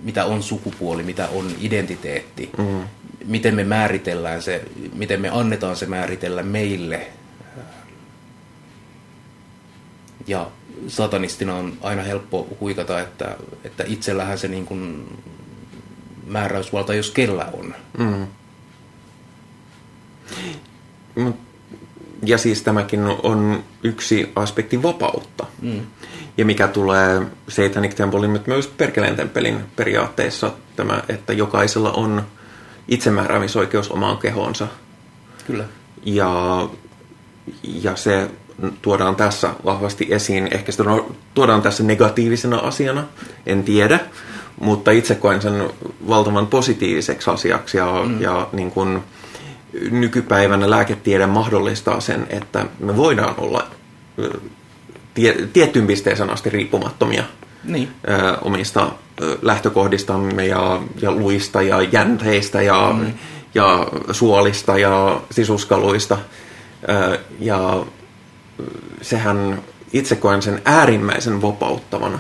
mitä on sukupuoli, mitä on identiteetti, mm. miten me määritellään se, miten me annetaan se määritellä meille. Ja satanistina on aina helppo huikata, että, että itsellähän se niin kuin määräysvalta, jos kellä on. Mm. Ja siis tämäkin on yksi aspekti vapautta. Mm. Ja mikä tulee Satanic Templein, mutta myös Perkeleen temppelin periaatteessa tämä, että jokaisella on itsemääräämisoikeus omaan kehoonsa. Kyllä. Ja, ja se tuodaan tässä vahvasti esiin. Ehkä sitä tuodaan tässä negatiivisena asiana, en tiedä mutta itse koen sen valtavan positiiviseksi asiaksi ja, mm. ja niin kuin nykypäivänä lääketiede mahdollistaa sen, että me voidaan olla tie, tiettyyn pisteeseen asti riippumattomia niin. ö, omista ö, lähtökohdistamme ja, ja luista ja jänteistä ja, mm. ja suolista ja sisuskaluista. Ö, ja sehän itse koen sen äärimmäisen vapauttavana.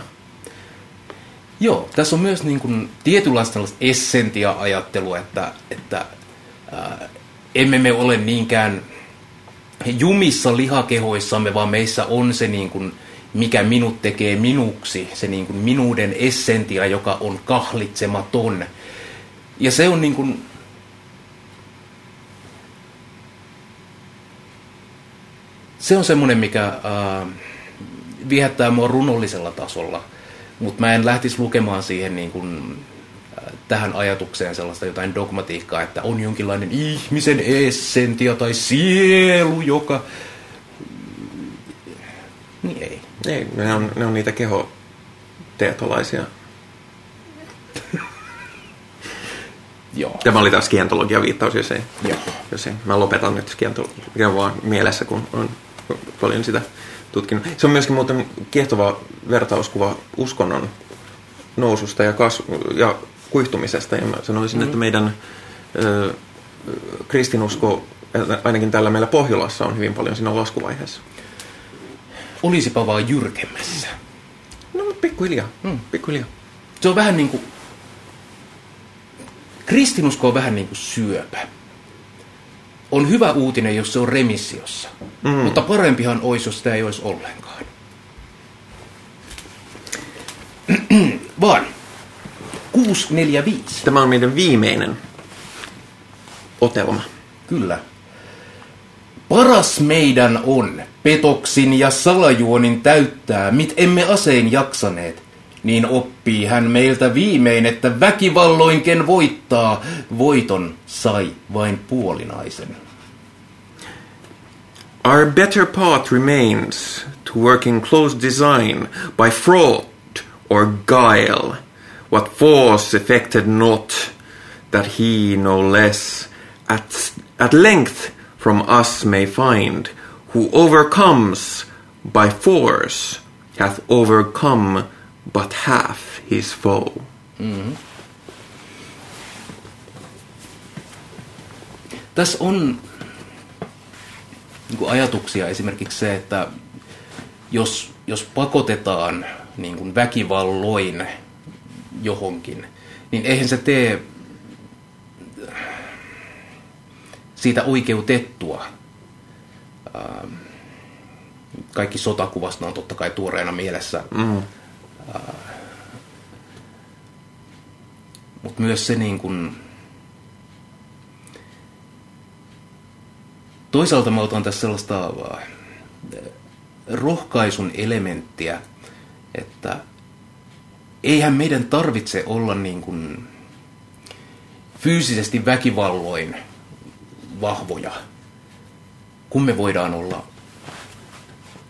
Joo, tässä on myös niin kuin tietynlaista essentia-ajattelua, että, että ää, emme me ole niinkään jumissa lihakehoissamme, vaan meissä on se, niin kuin, mikä minut tekee minuksi, se niin kuin minuuden essentia, joka on kahlitsematon. Ja se on niin kuin, se on semmoinen, mikä ää, viehättää mua runollisella tasolla – mutta mä en lähtisi lukemaan siihen niin kuin, äh, tähän ajatukseen sellaista jotain dogmatiikkaa, että on jonkinlainen ihmisen essentia tai sielu, joka... Niin ei. Ei, ne on, ne on niitä kehoteetolaisia. Joo. Tämä oli taas skientologia viittaus, jos ei, Joo. jos ei. Mä lopetan nyt skientologia vaan mielessä, kun on paljon sitä tutkinut. Se on myöskin muuten kiehtova vertauskuva uskonnon noususta ja, kasvu- ja kuihtumisesta. Ja mä sanoisin, mm-hmm. että meidän ö, kristinusko, ainakin täällä meillä Pohjolassa, on hyvin paljon siinä laskuvaiheessa. Olisipa vaan jyrkemmässä. No, pikkuhiljaa. Mm. pikkuhiljaa. Se on vähän niin kuin... Kristinusko on vähän niin kuin syöpä on hyvä uutinen, jos se on remissiossa. Mm. Mutta parempihan olisi, jos sitä ei olisi ollenkaan. Vaan 645. Tämä on meidän viimeinen otelma. Kyllä. Paras meidän on petoksin ja salajuonin täyttää, mit emme asein jaksaneet. Niin oppii hän meiltä viimein, että väkivalloinken voittaa, voiton sai vain puolinaisen. Our better path remains to work in close design by fraud or guile, what force effected not, that he no less at, at length from us may find, who overcomes by force hath overcome but half his foe. Mm. Tässä on niin ajatuksia esimerkiksi se, että jos, jos pakotetaan niin kuin väkivalloin johonkin, niin eihän se tee siitä oikeutettua. Ähm, kaikki sotakuvasta on totta kai tuoreena mielessä. Mm. Mutta myös se niin kuin, toisaalta mä otan tässä sellaista äh, rohkaisun elementtiä, että eihän meidän tarvitse olla niin kuin fyysisesti väkivalloin vahvoja, kun me voidaan olla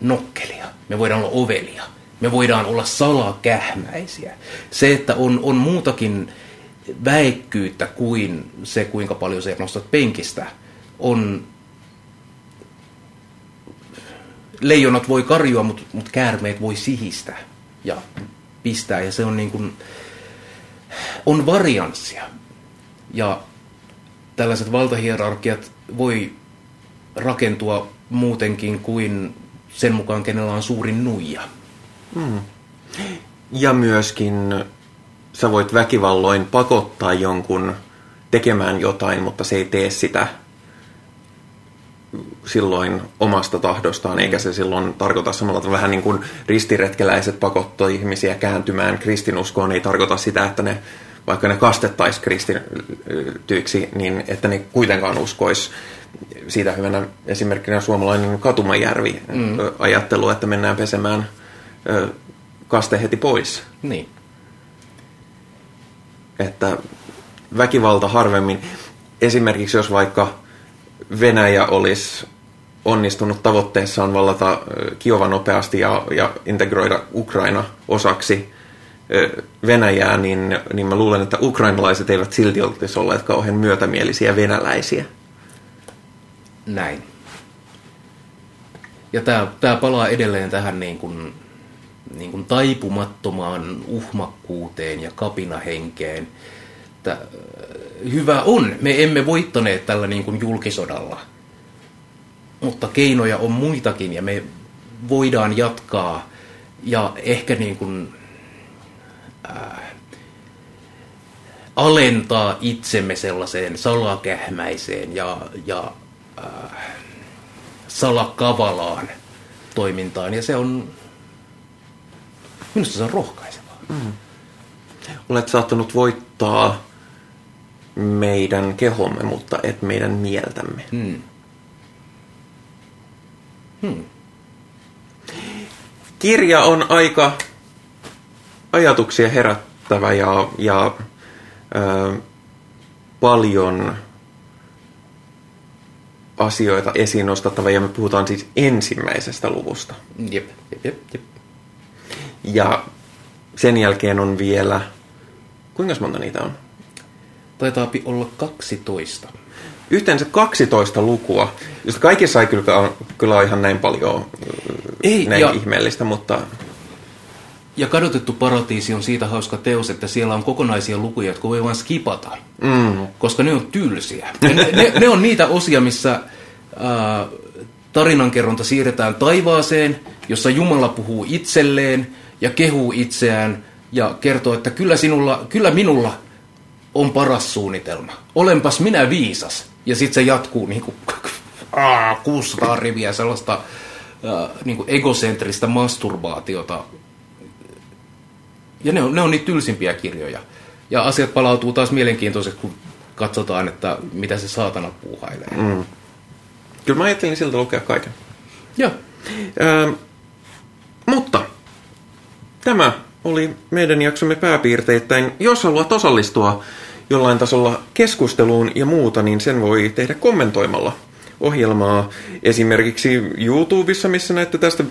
nokkelia, me voidaan olla ovelia, me voidaan olla salakähmäisiä. Se, että on, on muutakin väikkyyttä kuin se, kuinka paljon se nostat penkistä, on leijonat voi karjua, mutta mut käärmeet voi sihistä ja pistää. Ja se on niin kuin, on varianssia. Ja tällaiset valtahierarkiat voi rakentua muutenkin kuin sen mukaan, kenellä on suurin nuija. Mm. Ja myöskin sä voit väkivalloin pakottaa jonkun tekemään jotain, mutta se ei tee sitä silloin omasta tahdostaan, eikä se silloin tarkoita samalla tavalla vähän niin kuin ristiretkeläiset pakottoi ihmisiä kääntymään kristinuskoon, ei tarkoita sitä, että ne vaikka ne kastettaisiin kristityiksi, niin että ne kuitenkaan uskois siitä hyvänä esimerkkinä suomalainen Katumajärvi mm. ajattelu, että mennään pesemään kaste heti pois. Niin. Että väkivalta harvemmin, esimerkiksi jos vaikka Venäjä olisi onnistunut tavoitteessaan vallata Kiova nopeasti ja, ja integroida Ukraina osaksi Venäjää, niin, niin mä luulen, että ukrainalaiset eivät silti olisi olleet kauhean myötämielisiä venäläisiä. Näin. Ja tämä, palaa edelleen tähän niin kuin, niin kuin taipumattomaan uhmakkuuteen ja kapinahenkeen. Että, hyvä on, me emme voittaneet tällä niin kuin julkisodalla, mutta keinoja on muitakin ja me voidaan jatkaa ja ehkä niin kuin, äh, alentaa itsemme sellaiseen salakähmäiseen ja, ja äh, salakavalaan toimintaan. Ja se on, minusta se on rohkaisevaa. Mm. Olet saattanut voittaa meidän kehomme, mutta et meidän mieltämme. Hmm. Hmm. Kirja on aika ajatuksia herättävä ja, ja ö, paljon asioita esiin nostattava, ja me puhutaan siis ensimmäisestä luvusta. Jep, jep, jep, jep. Ja sen jälkeen on vielä, kuinka monta niitä on? Taitaa olla 12. Yhteensä 12 lukua, josta kaikissa ei kyllä, kyllä ole ihan näin paljon ei, näin ja, ihmeellistä, mutta... Ja kadotettu paratiisi on siitä hauska teos, että siellä on kokonaisia lukuja, jotka voi vain skipata, mm. koska ne on tylsiä. Ne, ne, ne on niitä osia, missä äh, tarinankerronta siirretään taivaaseen, jossa Jumala puhuu itselleen ja kehuu itseään ja kertoo, että kyllä, sinulla, kyllä minulla on paras suunnitelma. Olenpas minä viisas. Ja sitten se jatkuu niin kuin, aa, 600 riviä sellaista niin kuin egocentristä masturbaatiota. Ja ne on, ne on niitä tylsimpiä kirjoja. Ja asiat palautuu taas mielenkiintoiseksi, kun katsotaan, että mitä se saatana puuhailee. Mm. Kyllä mä ajattelin siltä lukea kaiken. Joo. Ö, mutta tämä oli meidän jaksomme pääpiirteittäin. Jos haluat osallistua jollain tasolla keskusteluun ja muuta, niin sen voi tehdä kommentoimalla ohjelmaa esimerkiksi YouTubessa, missä näette tästä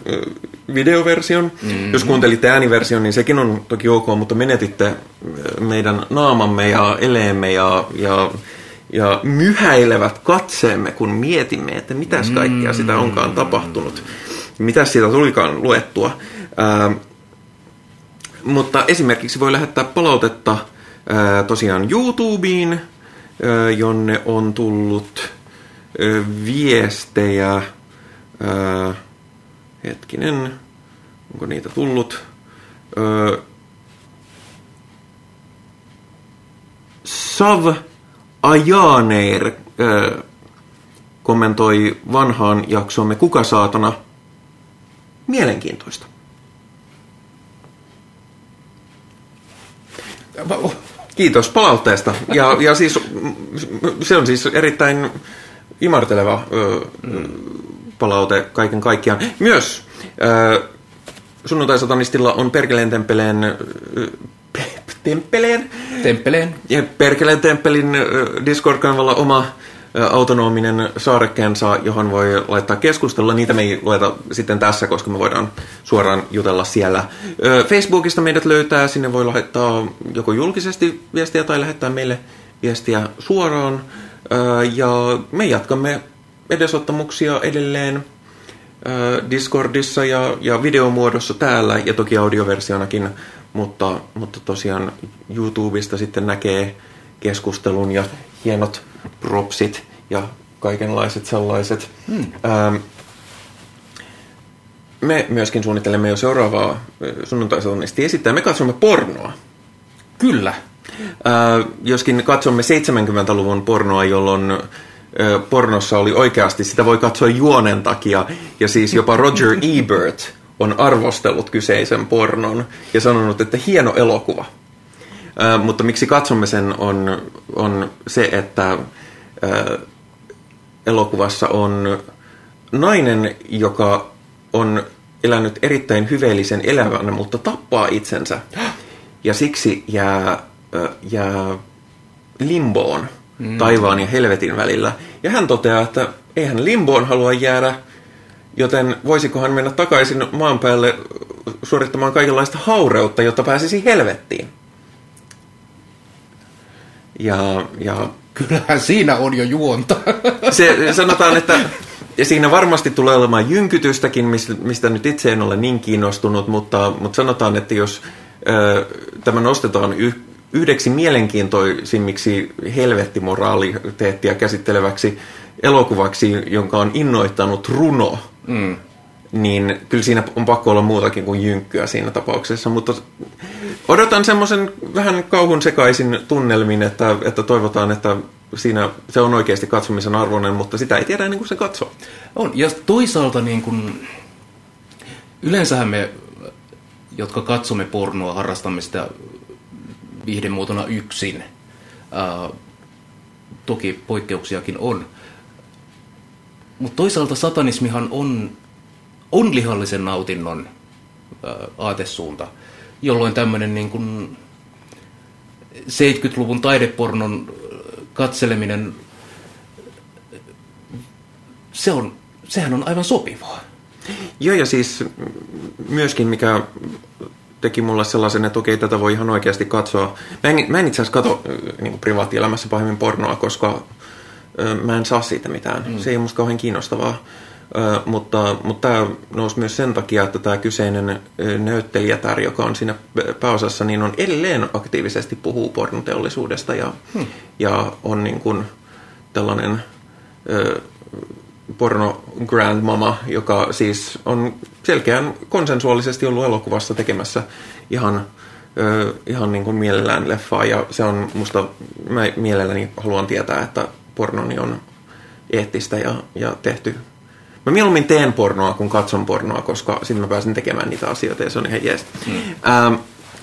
videoversion. Mm-hmm. Jos kuuntelitte ääniversion, niin sekin on toki ok, mutta menetitte meidän naamamme ja eleemme ja, ja, ja myhäilevät katseemme, kun mietimme, että mitäs kaikkea sitä onkaan tapahtunut. Mitä siitä tulikaan luettua. Ää, mutta esimerkiksi voi lähettää palautetta tosiaan YouTubeen, jonne on tullut viestejä. Hetkinen, onko niitä tullut? Sav Ajaneer kommentoi vanhaan jaksomme Kuka saatana? Mielenkiintoista. Kiitos palautteesta. Ja, ja siis se on siis erittäin imarteleva ö, palaute kaiken kaikkiaan. Myös ö, sunnuntai-satanistilla on Perkeleen Temppeleen ö, Temppeleen? Temppeleen. Ja Perkeleen Temppelin Discord-kanavalla oma autonominen saarekkeensa, johon voi laittaa keskustella. Niitä me ei lueta sitten tässä, koska me voidaan suoraan jutella siellä. Facebookista meidät löytää, sinne voi lähettää joko julkisesti viestiä tai lähettää meille viestiä suoraan. Ja me jatkamme edesottamuksia edelleen Discordissa ja, ja videomuodossa täällä ja toki audioversionakin, mutta, mutta tosiaan YouTubesta sitten näkee keskustelun ja hienot propsit ja kaikenlaiset sellaiset. Hmm. Ähm, me myöskin suunnittelemme jo seuraavaa sunnuntaisonnista esittää. Me katsomme pornoa. Kyllä. Äh, joskin katsomme 70-luvun pornoa, jolloin äh, pornossa oli oikeasti, sitä voi katsoa juonen takia, ja siis jopa Roger Ebert on arvostellut kyseisen pornon ja sanonut, että hieno elokuva. Äh, mutta miksi katsomme sen on, on se, että äh, elokuvassa on nainen, joka on elänyt erittäin hyveellisen elämän, mutta tappaa itsensä. Ja siksi jää, jää limboon mm. taivaan ja helvetin välillä. Ja hän toteaa, että ei hän limboon halua jäädä, joten voisiko hän mennä takaisin maan päälle suorittamaan kaikenlaista haureutta, jotta pääsisi helvettiin. Ja, ja Kyllähän siinä on jo juonta. Se, sanotaan, että ja siinä varmasti tulee olemaan jynkytystäkin, mistä nyt itse en ole niin kiinnostunut, mutta, mutta sanotaan, että jos ö, tämä nostetaan y, yhdeksi mielenkiintoisimmiksi helvettimoraaliteettia käsitteleväksi elokuvaksi, jonka on innoittanut runo, mm niin kyllä siinä on pakko olla muutakin kuin jynkkyä siinä tapauksessa, mutta odotan semmoisen vähän kauhun sekaisin tunnelmin, että, että toivotaan, että siinä se on oikeasti katsomisen arvoinen, mutta sitä ei tiedä ennen kuin se katsoo. On, ja toisaalta niin kuin, yleensähän me, jotka katsomme pornoa, harrastamme sitä viihdemuotona yksin. Ää, toki poikkeuksiakin on. Mutta toisaalta satanismihan on on lihallisen nautinnon aatesuunta, jolloin tämmöinen niin kuin 70-luvun taidepornon katseleminen, se on, sehän on aivan sopivaa. Joo, ja siis myöskin mikä teki mulle sellaisen, että okei, tätä voi ihan oikeasti katsoa. Mä en, mä en itse asiassa katso niin privaattielämässä pahemmin pornoa, koska mä en saa siitä mitään. Mm. Se ei ole musta kauhean kiinnostavaa. Ö, mutta, mutta tämä nousi myös sen takia, että tämä kyseinen näyttelijätär, joka on siinä pääosassa, niin on edelleen aktiivisesti puhuu pornoteollisuudesta ja, hmm. ja on niin kuin tällainen ö, porno grandmama, joka siis on selkeän konsensuaalisesti ollut elokuvassa tekemässä ihan, ö, ihan niin kuin mielellään leffaa ja se on musta, mä mielelläni haluan tietää, että pornoni on eettistä ja, ja tehty Mä mieluummin teen pornoa kuin katson pornoa, koska sitten mä pääsen tekemään niitä asioita ja se on ihan jees. Mm. Ähm,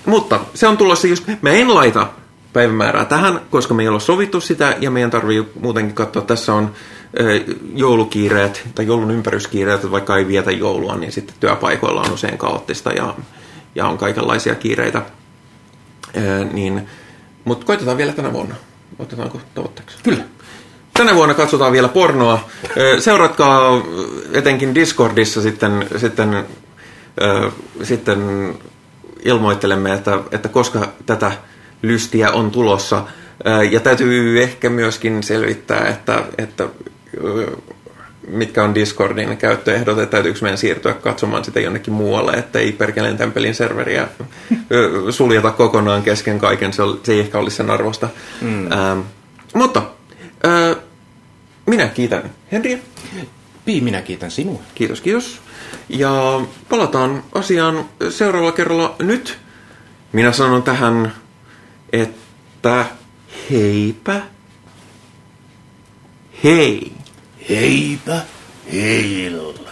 mutta se on tulossa just, mä en laita päivämäärää tähän, koska me ei ole sovittu sitä ja meidän tarvii muutenkin katsoa, tässä on joulukiireet tai joulun ympäryskiireet, että vaikka ei vietä joulua, niin sitten työpaikoilla on usein kaoottista ja, ja on kaikenlaisia kiireitä. niin, mutta koitetaan vielä tänä vuonna. Otetaanko tavoitteeksi? Kyllä. Tänä vuonna katsotaan vielä pornoa. Seuratkaa etenkin Discordissa sitten, sitten, sitten ilmoittelemme, että, että koska tätä lystiä on tulossa. Ja täytyy ehkä myöskin selvittää, että, että mitkä on Discordin käyttöehdot, että täytyykö meidän siirtyä katsomaan sitä jonnekin muualle, että ei perkeleen tempelin serveriä suljeta kokonaan kesken kaiken, se, se ei ehkä olisi sen arvosta. Mm. Ähm, mutta äh, minä kiitän Henriä. Pii, minä kiitän sinua. Kiitos, kiitos. Ja palataan asiaan seuraavalla kerralla nyt. Minä sanon tähän, että heipä. Hei. Heipä heil.